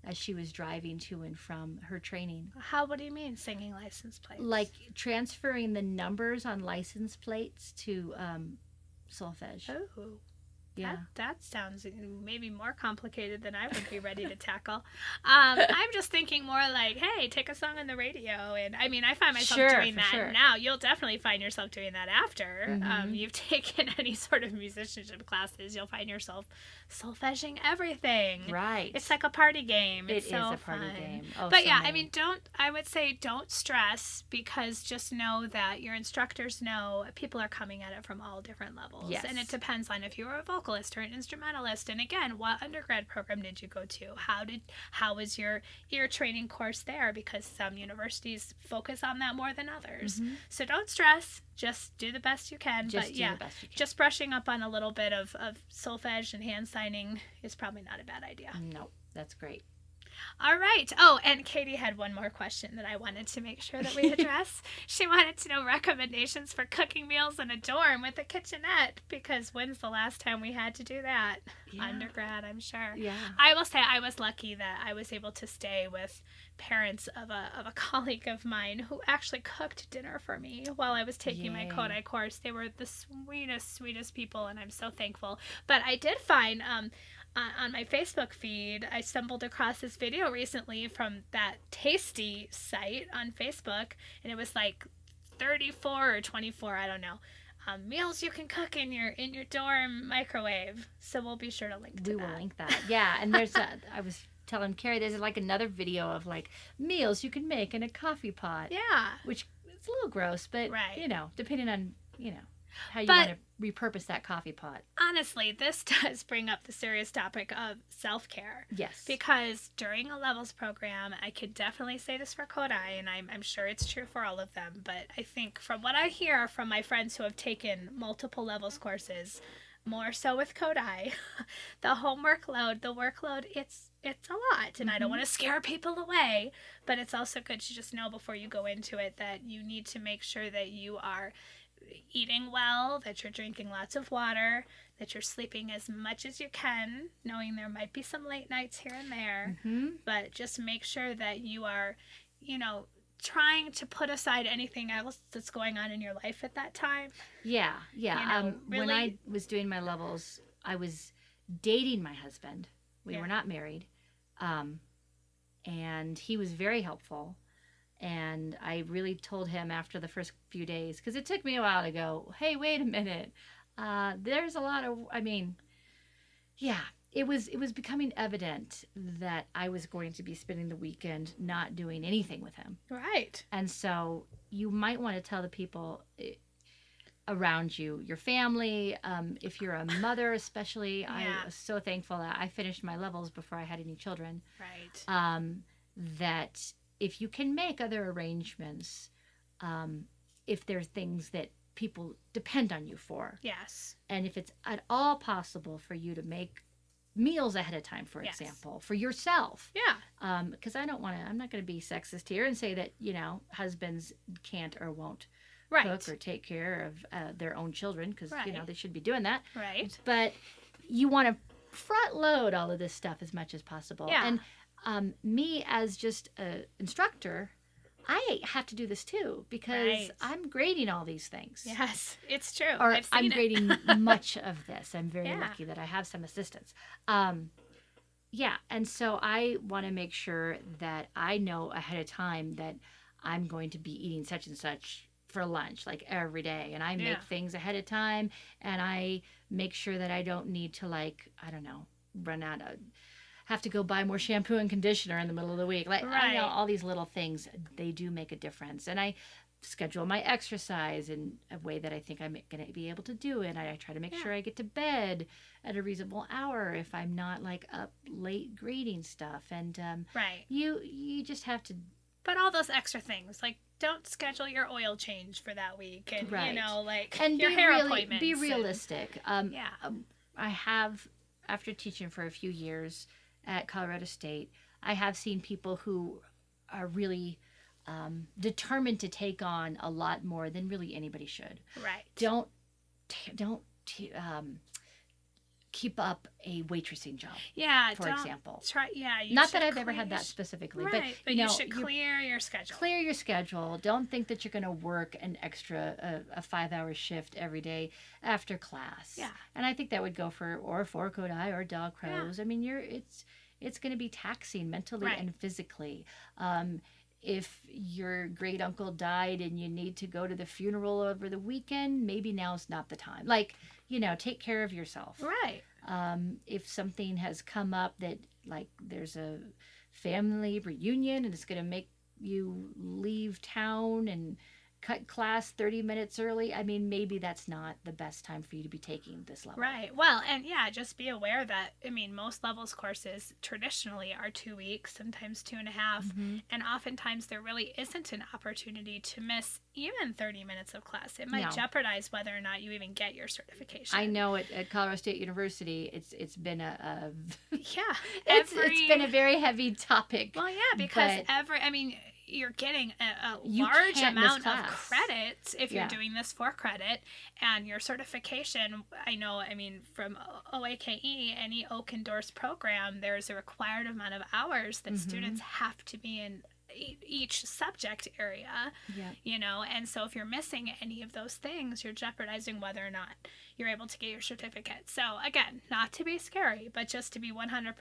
as she was driving to and from her training. How? What do you mean singing license plates? Like transferring the numbers on license plates to um, solfege. oh. Yeah. That, that sounds maybe more complicated than I would be ready to tackle. Um, I'm just thinking more like, hey, take a song on the radio. And I mean, I find myself Sure, doing that sure. now. You'll definitely find yourself doing that after um, Mhm. you've taken any sort of musicianship classes. You'll find yourself solfeging everything. Right. It's like a party game. It It's is a party fun. game. Oh, But so yeah, I mean, don't, I would say don't stress because just know that your instructors know people are coming at it from all different levels. Yes. And it depends on if you're a vocalist or an instrumentalist. And again, what undergrad program did you go to? How did, how was your ear training course there? Because some universities focus on that more than others. Mhm. So don't stress, just do the best you can. just but yeah, the best you can. just brushing up on a little bit of, of solfege and hand signing is probably not a bad idea. no, that's great. All right. Oh, and Katie had one more question that I wanted to make sure that we address. she wanted to know recommendations for cooking meals in a dorm with a kitchenette because when's the last time we had to do that? Yeah. Undergrad, I'm sure. Yeah. I will say I was lucky that I was able to stay with parents of a, of a colleague of mine who actually cooked dinner for me while I was taking my Yay. Kodály course. They were the sweetest, sweetest people, and I'm so thankful. But I did find um, on, on my Facebook feed, I stumbled across this video recently from that Tasty site on Facebook, and it was like 34 or 24, I don't know. Um, meals you can cook in your in your dorm microwave. So we'll be sure to link to We that. will link that. Yeah, and there's a. I was telling Carrie there's like another video of like meals you can make in a coffee pot, Yeah. which it's a little gross, but Right. you know, depending on you know how you But- want to repurpose that coffee pot. Honestly, this does bring up the serious topic of self care. Yes. Because during a levels program, I could definitely say this for Kodály, and I'm, I'm sure it's true for all of them, but I think from what I hear from my friends who have taken multiple levels courses, more so with Kodály, the homework load, the workload, it's it's a lot and I don't Mhm. want to scare people away, but it's also good to just know before you go into it that you need to make sure that you are eating well, that you're drinking lots of water, that you're sleeping as much as you can, knowing there might be some late nights here and there, hmm but just make sure that you are, you know, trying to put aside anything else that's going on in your life at that time. Yeah, yeah. You know, um, When I was doing my levels, I was dating my husband. We Yeah. were not married. Um, and he was very helpful. And I really told him after the first few days, because it took me a while to go, hey, wait a minute. Uh, there's a lot of, I mean, yeah, it was it was becoming evident that I was going to be spending the weekend not doing anything with him. Right. And so you might want to tell the people eh, around you, your family, um, if you're a mother, especially. Yeah. I was so thankful that I finished my levels before I had any children. Right. Um, that if you can make other arrangements, um, if there's things that people depend on you for, Yes. and if it's at all possible for you to make meals ahead of time, for Yes. example, for yourself Yeah. because I don't want to. I'm not going to be sexist here and say that you know husbands can't or won't Right. cook or take care of uh, their own children because you know they should be doing that. Right. But you want to front load all of this stuff as much as possible. Yeah. And um, me as just an instructor, I have to do this too because Right. I'm grading all these things. Yes. It's true. Or seen it. grading much of this. I'm very Yeah. lucky that I have some assistance. Um, yeah, and so I want to make sure that I know ahead of time that I'm going to be eating such and such for lunch, like every day, and I make Yeah. things ahead of time, and I make sure that I don't need to like I don't know run out of have to go buy more shampoo and conditioner in the middle of the week. Like I know all these little things they do make a difference, and I schedule my exercise in a way that I think I'm going to be able to do it. I, I try to make Yeah. sure I get to bed at a reasonable hour if I'm not like up late grading stuff. And um, Right. you you just have to But all those extra things, like don't schedule your oil change for that week, and Right. you know, like and your hair really appointments. be and- realistic. Um, yeah. um, I have, after teaching for a few years at Colorado State, I have seen people who are really um, determined to take on a lot more than really anybody should. Right. Don't don't t- um, keep up a waitressing job, Yeah. for example. Try. Yeah. You Not that I've ever had that specifically, Right. but, But, you you, know, should you clear your schedule. clear your schedule. Don't think that you're going to work an extra a, a five hour shift every day after class. Yeah. and I think that would go for or for Kodály or Dog Yeah. Crows. I mean, you're it's it's going to be taxing mentally Right. and physically. Um, if your great uncle died and you need to go to the funeral over the weekend, maybe now's not the time. Like, you know, take care of yourself. Right. Um, if something has come up that, like, there's a family reunion and it's going to make you leave town and cut class 30 minutes early, I mean, maybe that's not the best time for you to be taking this level. Right. Well, and yeah, just be aware that I mean, most levels courses traditionally are two weeks, sometimes two and a half, Mhm. and oftentimes there really isn't an opportunity to miss even thirty minutes of class. It might No. jeopardize whether or not you even get your certification. I know at, at Colorado State University, it's it's been a, a Yeah. it's, every- it's been a very heavy topic. Well, yeah, because but- every, I mean, you're getting a, a You large amount of credits if you're doing this for credit, and your certification. I know, I mean, from OAKE, any OAKE endorsed program, there's a required amount of hours that Mhm. students have to be in e- each subject area yeah. you know and so if you're missing any of those things you're jeopardizing whether or not you're able to get your certificate so again not to be scary but just to be 100%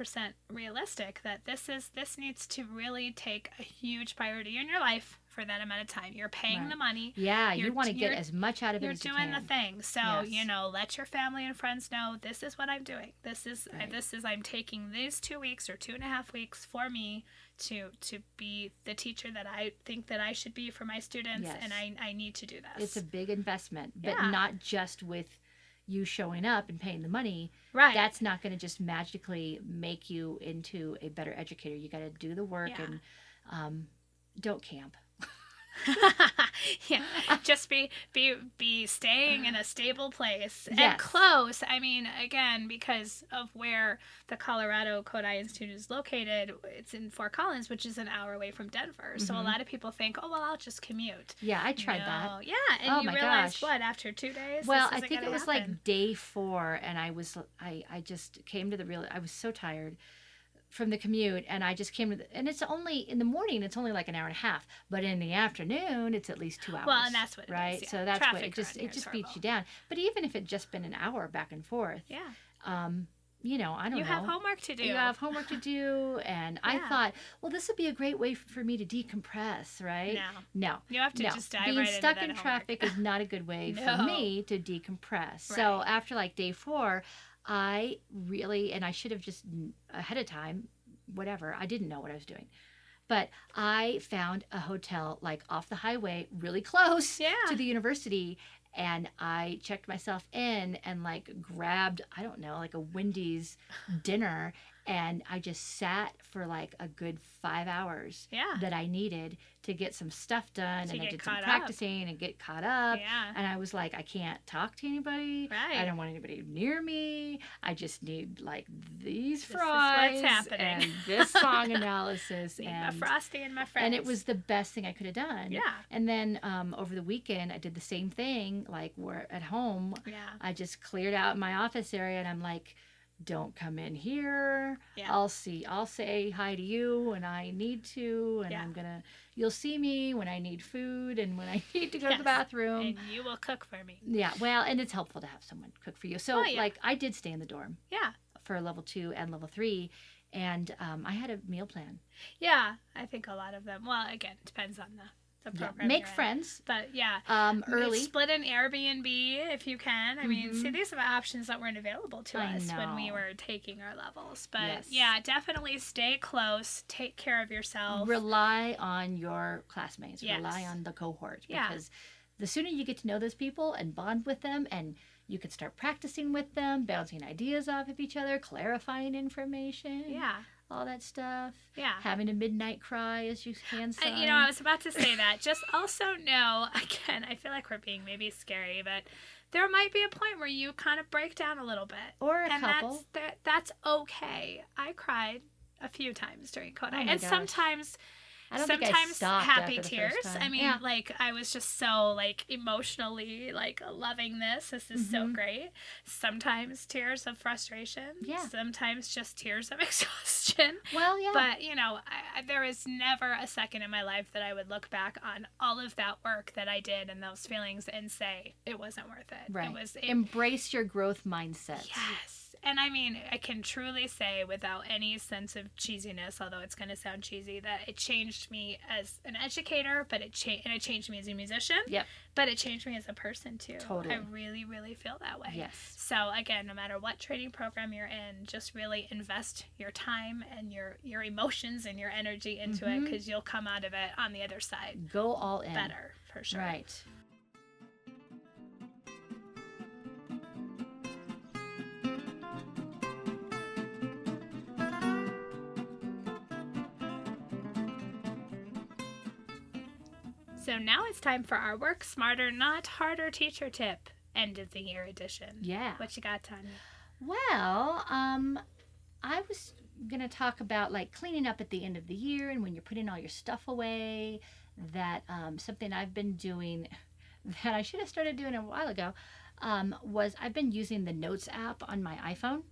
realistic that this is this needs to really take a huge priority in your life for that amount of time you're paying Right. the money Yeah, you want to get as much out of it you're as you doing can. the thing so Yes. you know let your family and friends know this is what i'm doing this is Right. this is i'm taking these two weeks or two and a half weeks for me to to be the teacher that i think that i should be for my students Yes. and i i need to do this It's a big investment, but Yeah. not just with you showing up and paying the money. right That's not going to just magically make you into a better educator. You got to do the work Yeah. and um, don't camp. yeah, just be be be staying in a stable place and close. I mean, again, because of where the Colorado Kodály Institute is located, it's in Fort Collins, which is an hour away from Denver. So a Mhm. lot of people think, oh well, I'll just commute. Yeah, I tried that. No. Yeah, and Oh you my realized gosh. what after two days? Well, I think it was happen. like day four, and I was I I just came to the real. I was so tired from the commute, and I just came to the, and it's only in the morning. It's only like an hour and a half, but in the afternoon, it's at least two hours. Well, and that's what it is, right. yeah. So that's what Traffic it just it just beats you down. But even if it just been an hour back and forth, yeah, um, you know, I don't you know. have homework to do. You have homework to do, and I thought, well, this would be a great way for me to decompress, right? No, No, you have to no, just dive being right stuck in that traffic is not a good way No. for me to decompress. So after like day four, I really and I should have just ahead of time, whatever. I didn't know what I was doing, but I found a hotel like off the highway, really close Yeah. to the university. And I checked myself in and like grabbed, I don't know, like a Wendy's dinner. And I just sat for like a good five hours Yeah. that I needed to get some stuff done. To and I did some caught up. practicing and get caught up. Yeah. And I was like, I can't talk to anybody. Right. I don't want anybody near me. I just need like these This fries what's happening. and this song analysis. Need my frosty and my friends. and it was the best thing I could have done. Yeah. And then um, over the weekend, I did the same thing. Like we're at home, Yeah. I just cleared out my office area, and I'm like, "Don't come in here. Yeah. I'll see. I'll say hi to you when I need to, and Yeah. I'm gonna. You'll see me when I need food and when I need to go to the bathroom. and you will cook for me. yeah. Well, and it's helpful to have someone cook for you. So Oh, yeah. like, I did stay in the dorm Yeah. for level two and level three, and um, I had a meal plan. Yeah. I think a lot of them. Well, again, it depends on the the Yeah. program. Make you're in. friends But yeah. um, early. Split an Airbnb if you can. I mean, see, Mhm. these are options that weren't available to I us when we were taking our levels. But Yes. yeah, definitely stay close. Take care of yourself. rely on your classmates Yes. rely on the cohort Yeah. because the sooner you get to know those people and bond with them and you can start practicing with them bouncing ideas off of each other clarifying information yeah. All that stuff Yeah. having a midnight cry as you I, sign. you know, I was about to say that. Just also know, again, I feel like we're being maybe scary, but there might be a point where you kind of break down a little bit. or a and couple that's that, that's okay. I cried a few times during Kodály, Oh and gosh. sometimes I don't I sometimes stopped happy tears. I mean, yeah. like I was just so like emotionally like loving this. This is so Mhm. great. Sometimes tears of frustration. Yeah. Sometimes just tears of exhaustion. well yeah But you know, I, I- there is never a second in my life that I would look back on all of that work that I did and those feelings and say it wasn't worth it. right It was. It, embrace your growth mindset yes. And I mean, I can truly say without any sense of cheesiness, although it's going to sound cheesy, that it changed me as an educator, but it changed and it changed me as a musician. Yep. But it changed me as a person too. Totally. I really, really feel that way. yes So again, no matter what training program you're in, just really invest your time and your your emotions and your energy into it Mhm. because you'll come out of it on the other side go all in better for sure. right So now it's time for our work smarter, not harder teacher tip end of the year edition. yeah What you got, Tanya? Well, um, I was gonna talk about like cleaning up at the end of the year and when you're putting all your stuff away. That um, something I've been doing that I should have started doing a while ago um, was I've been using the Notes app on my iPhone.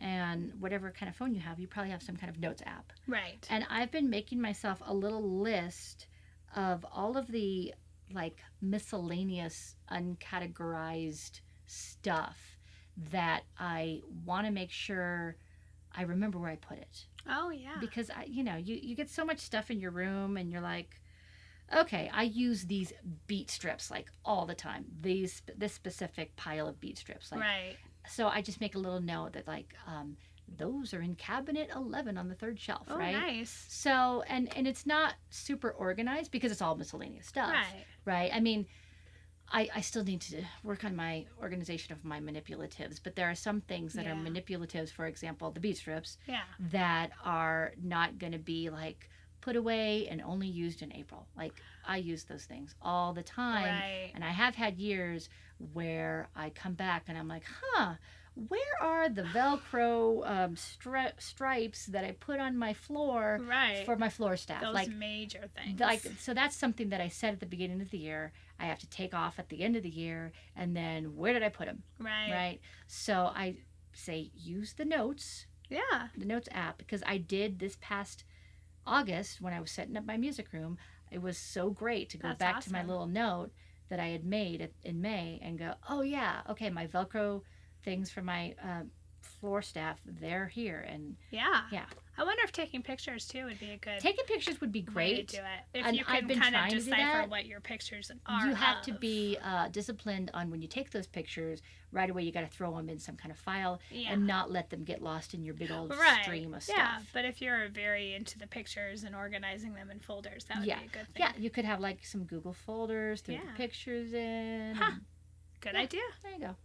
And whatever kind of phone you have, you probably have some kind of Notes app. Right. And I've been making myself a little list of all of the like miscellaneous, uncategorized stuff that I want to make sure I remember where I put it. Oh yeah. Because I, you know, you, you get so much stuff in your room and you're like, okay, I use these beat strips like all the time. These this specific pile of beat strips. Like right. so I just make a little note that like um, those are in cabinet 11 on the third shelf, Oh right? nice. So and and it's not super organized because it's all miscellaneous stuff, Right. right? I mean, I I still need to work on my organization of my manipulatives, but there are some things that are Yeah. manipulatives. For example, the bead strips Yeah. that are not going to be like put away and only used in April. Like I use those things all the time. Right. And I have had years where I come back and I'm like, huh, where are the Velcro um, stri- stripes that I put on my floor Right. for my floor staff? Those like, major things. like so that's something that I said at the beginning of the year. I have to take off at the end of the year, and then where did I put them? right. Right. So I say use the notes, Yeah. the notes app, because I did this past August when I was setting up my music room. It was so great to go That's back to my little note that I had made in May and go, oh yeah, okay, my Velcro things for my uh, floor staff, they're here, and Yeah. Yeah. I wonder if taking pictures too would be a good taking pictures would be way to great. do it. If And you I've can been kind of decipher what your pictures are. you have to be uh, disciplined on when you take those pictures right away you got to throw them in some kind of file yeah. and not let them get lost in your big old right. stream of stuff. Yeah, but if you're very into the pictures and organizing them in folders, that would Yeah. be a good thing. yeah you could have like some google folders throw Yeah. the pictures in Huh. Good idea. there you go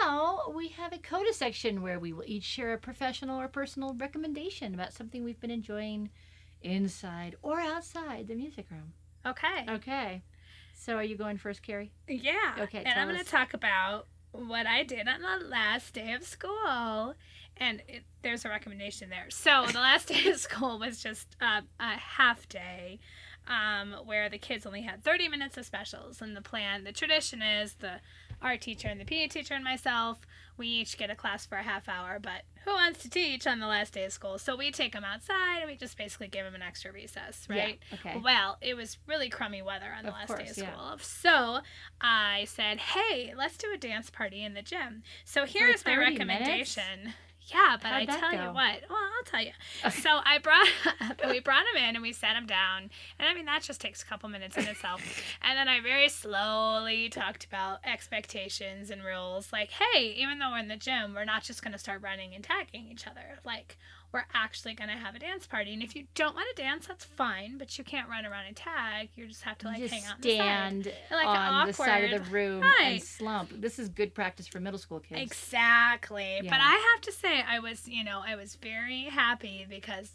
Now we have a coda section where we will each share a professional or personal recommendation about something we've been enjoying inside or outside the music room. Okay. Okay. So are you going first, Carrie? Yeah. Okay, And I'm going to talk about what I did on the last day of school. And it, there's a recommendation there. So the last day of school was just uh, a half day um, where the kids only had 30 minutes of specials. And the plan, the tradition is the art teacher and the PE teacher and myself, we each get a class for a half hour. But who wants to teach on the last day of school? So we take them outside and we just basically give them an extra recess, right? Yeah. Okay. Well, it was really crummy weather on the Of last day of course, yeah. school. So I said, hey, let's do a dance party in the gym. So here is my 30 minutes? Yeah, but How'd I tell you what. Well, I'll tell you. So I brought, we brought him in and we sat him down, and I mean that just takes a couple minutes in itself. And then I very slowly talked about expectations and rules. Like, hey, even though we're in the gym, we're not just gonna start running and tagging each other. Like, we're actually gonna have a dance party. And if you don't want to dance, that's fine, but you can't run around and tag. You just have to like just hang out in the side. stand Like on the side of the room Right. and slump. This is good practice for middle school kids. Exactly. But I have to say, I was, you know, I was very happy because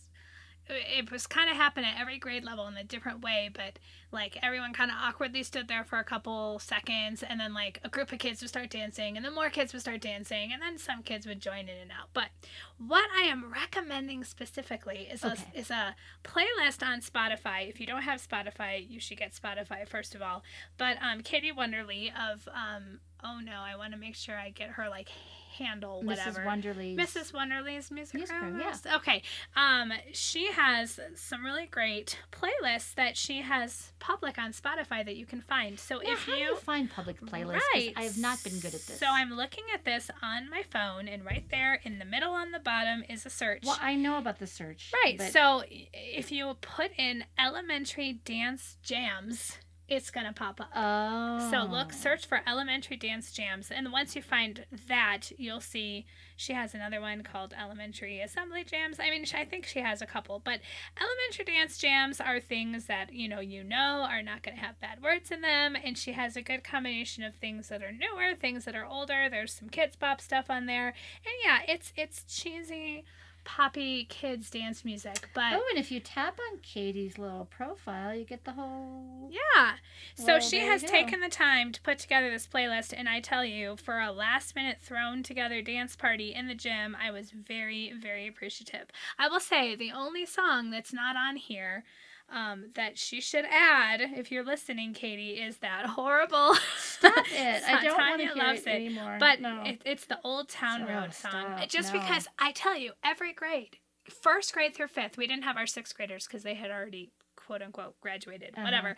it was kind of happening at every grade level in a different way. But like everyone kind of awkwardly stood there for a couple seconds, and then like a group of kids would start dancing, and then more kids would start dancing, and then some kids would join in and out. But what I am recommending specifically is Okay. a is a playlist on Spotify. If you don't have Spotify, you should get Spotify first of all. But um, Katie Wonderly of um, oh no, I want to make sure I get her like handle whatever. Mrs. Wonderly's. Mrs. Wonderly's music, Music room. room, yeah. Okay. Um, she has some really great playlists that she has public on Spotify that you can find. So Now, if you you find public playlists, Right. I have not been good at this. So I'm looking at this on my phone, and right there in the middle on the bottom is a search. Well, I know about the search. right. but- So if you put in elementary dance jams, it's gonna pop up. Oh. So look, oh. search for elementary dance jams, and once you find that, you'll see she has another one called elementary assembly jams. I mean, I think she has a couple, but elementary dance jams are things that you know you know are not going to have bad words in them, and she has a good combination of things that are newer, things that are older. There's some kids pop stuff on there, and yeah, it's it's cheesy, poppy kids dance music, but. Oh, and if you tap on Katie's little profile, you get the whole. Yeah. So she has taken the time to put together this playlist, and I tell you, for a last minute thrown together dance party in the gym, I was very, very appreciative. I will say the only song that's not on here. Um, that she should add, if you're listening, Katie, is that horrible. Stop it! I don't want to hear it, it, anymore. But no. it, it's the Old Town Oh, Road song. stop, Just no. because I tell you, every grade, first grade through fifth, we didn't have our sixth graders because they had already quote unquote graduated, Uh-huh. whatever.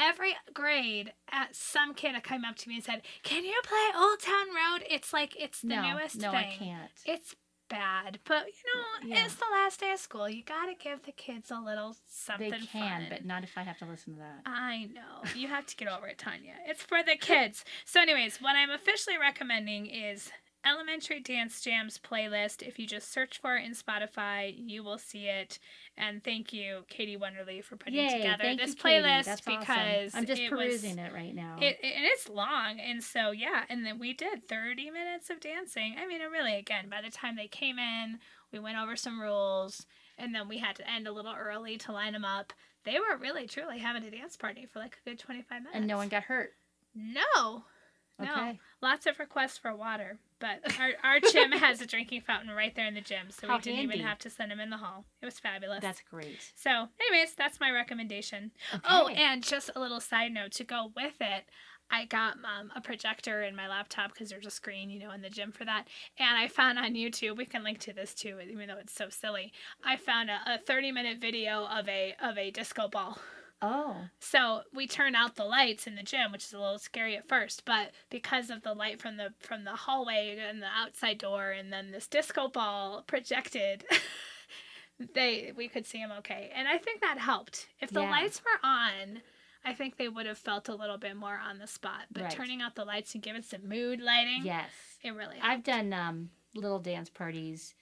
Every grade, at some kid came up to me and said, "Can you play Old Town Road?" It's like it's the no, newest no, thing. I can't. It's bad, but you know, Yeah. it's the last day of school. You gotta give the kids a little something They can, fun. but not if I have to listen to that. I know. You have to get over it, Tanya. It's for the kids. So, anyways, what I'm officially recommending is Elementary Dance Jams playlist. If you just search for it in Spotify, you will see it. And thank you, Katie Wonderly, for putting Yay, together this you, playlist That's because awesome. I'm just it perusing was, it right now. It, and it's long, and so yeah, and then we did 30 minutes of dancing. I mean, it really, again, by the time they came in, we went over some rules, and then we had to end a little early to line them up. They were really, truly having a dance party for like a good 25 minutes. and no one got hurt. No. No. Okay. Lots of requests for water, but our, our gym has a drinking fountain right there in the gym, so How we didn't even have to send him in the hall. It was fabulous. That's great. so, anyways, that's my recommendation. Okay. Oh, and just a little side note to go with it. I got um, a projector in my laptop because there's a screen, you know, in the gym for that. And I found on YouTube, we can link to this too, even though it's so silly. I found a, a 30 minute video of a of a disco ball. Oh, So we turn out the lights in the gym, which is a little scary at first, but because of the light from the from the hallway and the outside door, and then this disco ball projected, they we could see them okay, and I think that helped. If the Yeah. lights were on, I think they would have felt a little bit more on the spot. But Right. turning out the lights and giving some mood lighting, yes. it really. I've done um, little dance parties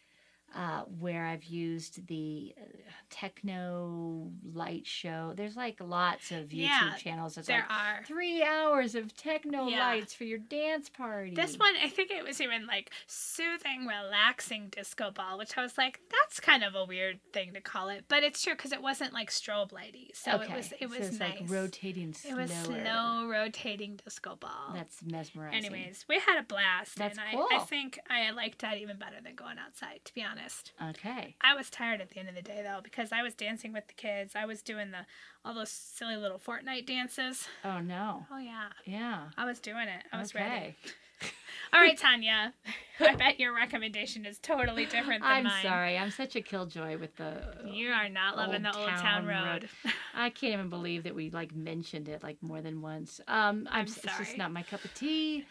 uh, where I've used the uh, techno light show. There's like lots of YouTube Yeah, channels. That's There like are. three hours of techno Yeah. lights for your dance party. This one, I think it was even like soothing, relaxing disco ball, which I was like, that's kind of a weird thing to call it, but it's true because it wasn't like strobe lighty, so okay. it was it so was it's nice. like rotating it slower. was slow rotating disco ball. That's mesmerizing. Anyways, we had a blast, That's and cool. I, I think I liked that even better than going outside. To be honest, Okay. I was tired at the end of the day though because I was dancing with the kids. I was doing the all those silly little Fortnite dances. Oh no. Oh yeah, Yeah. I was doing it. I was okay. ready. All right, Tanya. I bet your recommendation is totally different than mine. I'm sorry. I'm such a killjoy with the. You are not loving the Old Town Town Road. Road. I can't even believe that we like mentioned it like more than once. Um, I'm, I'm s- It's just not my cup of tea.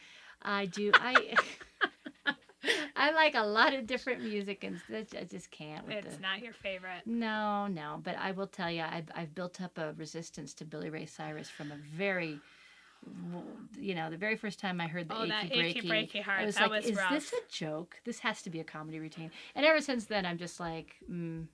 I do. I. I like a lot of different music, and I just can't with it's the. not your favorite. No, no, but I will tell you, I've I've built up a resistance to Billy Ray Cyrus from a very, you know, the very first time I heard the Oh, that achy achy breaky, breaky heart. I was that like, was is rough. this a joke? This has to be a comedy routine. And ever since then, I'm just like, mm,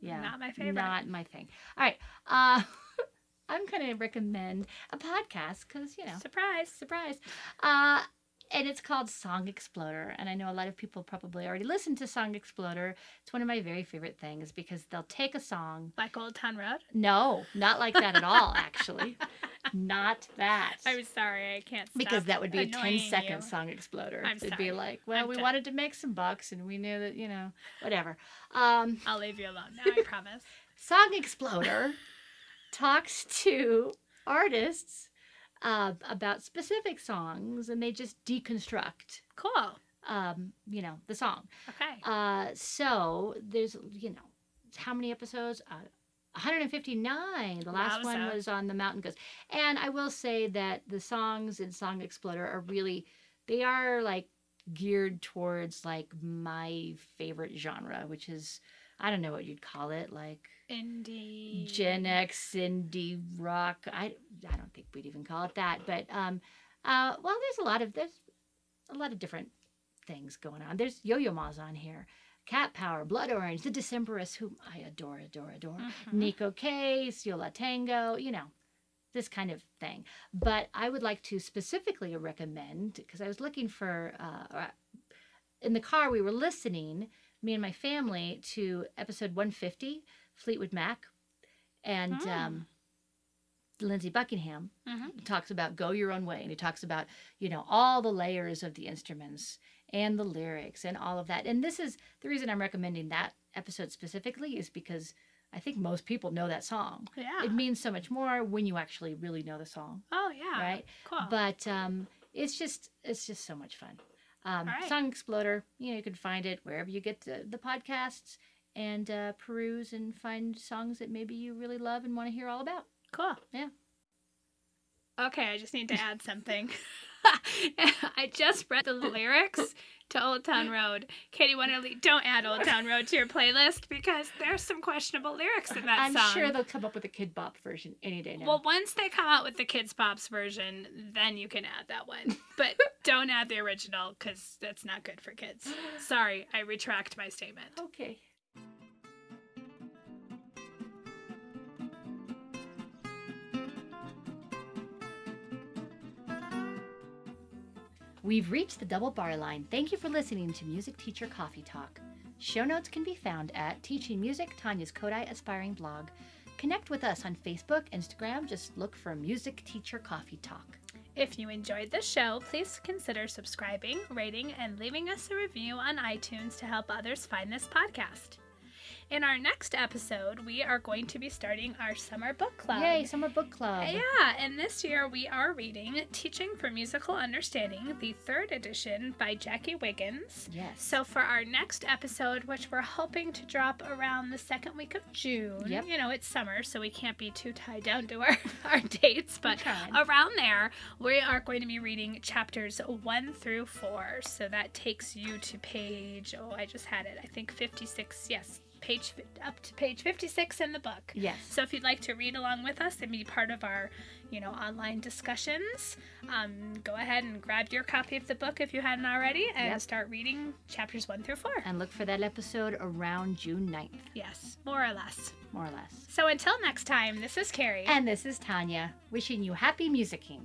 yeah, Not my favorite. not my thing. All right, uh, I'm gonna recommend a podcast because you know, Surprise. surprise. Uh, and it's called Song Exploder. And I know a lot of people probably already listened to Song Exploder. It's one of my very favorite things because they'll take a song. Like Old Town Road? No, not like that at all, actually. not that. I'm sorry, I can't stop Because that would be a annoying 10 second you. song exploder. I'm It'd be sorry. like, well, I'm we done. wanted to make some bucks and we knew that, you know, whatever. Um, I'll leave you alone now, I promise. Song Exploder talks to artists uh, about specific songs and they just deconstruct, Cool. um, you know, the song. Okay. Uh, so there's, you know, how many episodes? Uh, 159. The last one was on the Mountain Goats. And I will say that the songs in Song Exploder are really, they are like geared towards like my favorite genre, which is, I don't know what you'd call it, like Indie. Gen X indie rock. I I don't think we'd even call it that, but um, uh, well, there's a lot of there's a lot of different things going on. There's Yo-Yo Ma's on here, Cat Power, Blood Orange, The Decemberists, who I adore, adore, adore. Mhm. Neko Case, Yo La Tengo, you know, this kind of thing. But I would like to specifically recommend because I was looking for uh, in the car we were listening, me and my family, to episode 150, Fleetwood Mac, and Hmm. um, Lindsey Buckingham Mhm. talks about go your own way and he talks about you know all the layers of the instruments and the lyrics and all of that and this is the reason i'm recommending that episode specifically is because i think most people know that song Yeah. it means so much more when you actually really know the song oh, yeah. right Cool. but um it's just it's just so much fun um right. song exploder you know you can find it wherever you get the, the podcasts and uh, peruse and find songs that maybe you really love and want to hear all about Cool. Yeah. Okay, I just need to add something. I just read the lyrics to Old Town Road. Katie Wonderly, don't add Old Town Road to your playlist because there's some questionable lyrics in that song. I'm sure they'll come up with a Kidz Bop version any day now. Well, once they come out with the Kids Pops version, then you can add that one. But don't add the original because that's not good for kids. Sorry, I retract my statement. okay. We've reached the double bar line. Thank you for listening to Music Teacher Coffee Talk. Show notes can be found at Teaching Music, Tanya's Kodály Aspiring blog. Connect with us on Facebook, Instagram, just look for Music Teacher Coffee Talk. If you enjoyed the show, please consider subscribing, rating, and leaving us a review on iTunes to help others find this podcast. In our next episode, we are going to be starting our summer book club. Yay, Summer Book Club. Yeah, and this year we are reading Teaching for Musical Understanding, the third edition by Jackie Wiggins. Yes. So for our next episode, which we're hoping to drop around the second week of June, Yep. you know, it's summer, so we can't be too tied down to our, our dates, but around there, we are going to be reading chapters one through four. So that takes you to page, oh, I just had it, I think 56, yes, page up to page 56 in the book. Yes. So if you'd like to read along with us and be part of our, you know, online discussions, um, go ahead and grab your copy of the book if you hadn't already and Yep. start reading chapters one through four. And look for that episode around June 9th, Yes, more or less. more or less. So until next time, this is Carrie. And this is Tanya, wishing you happy musicking.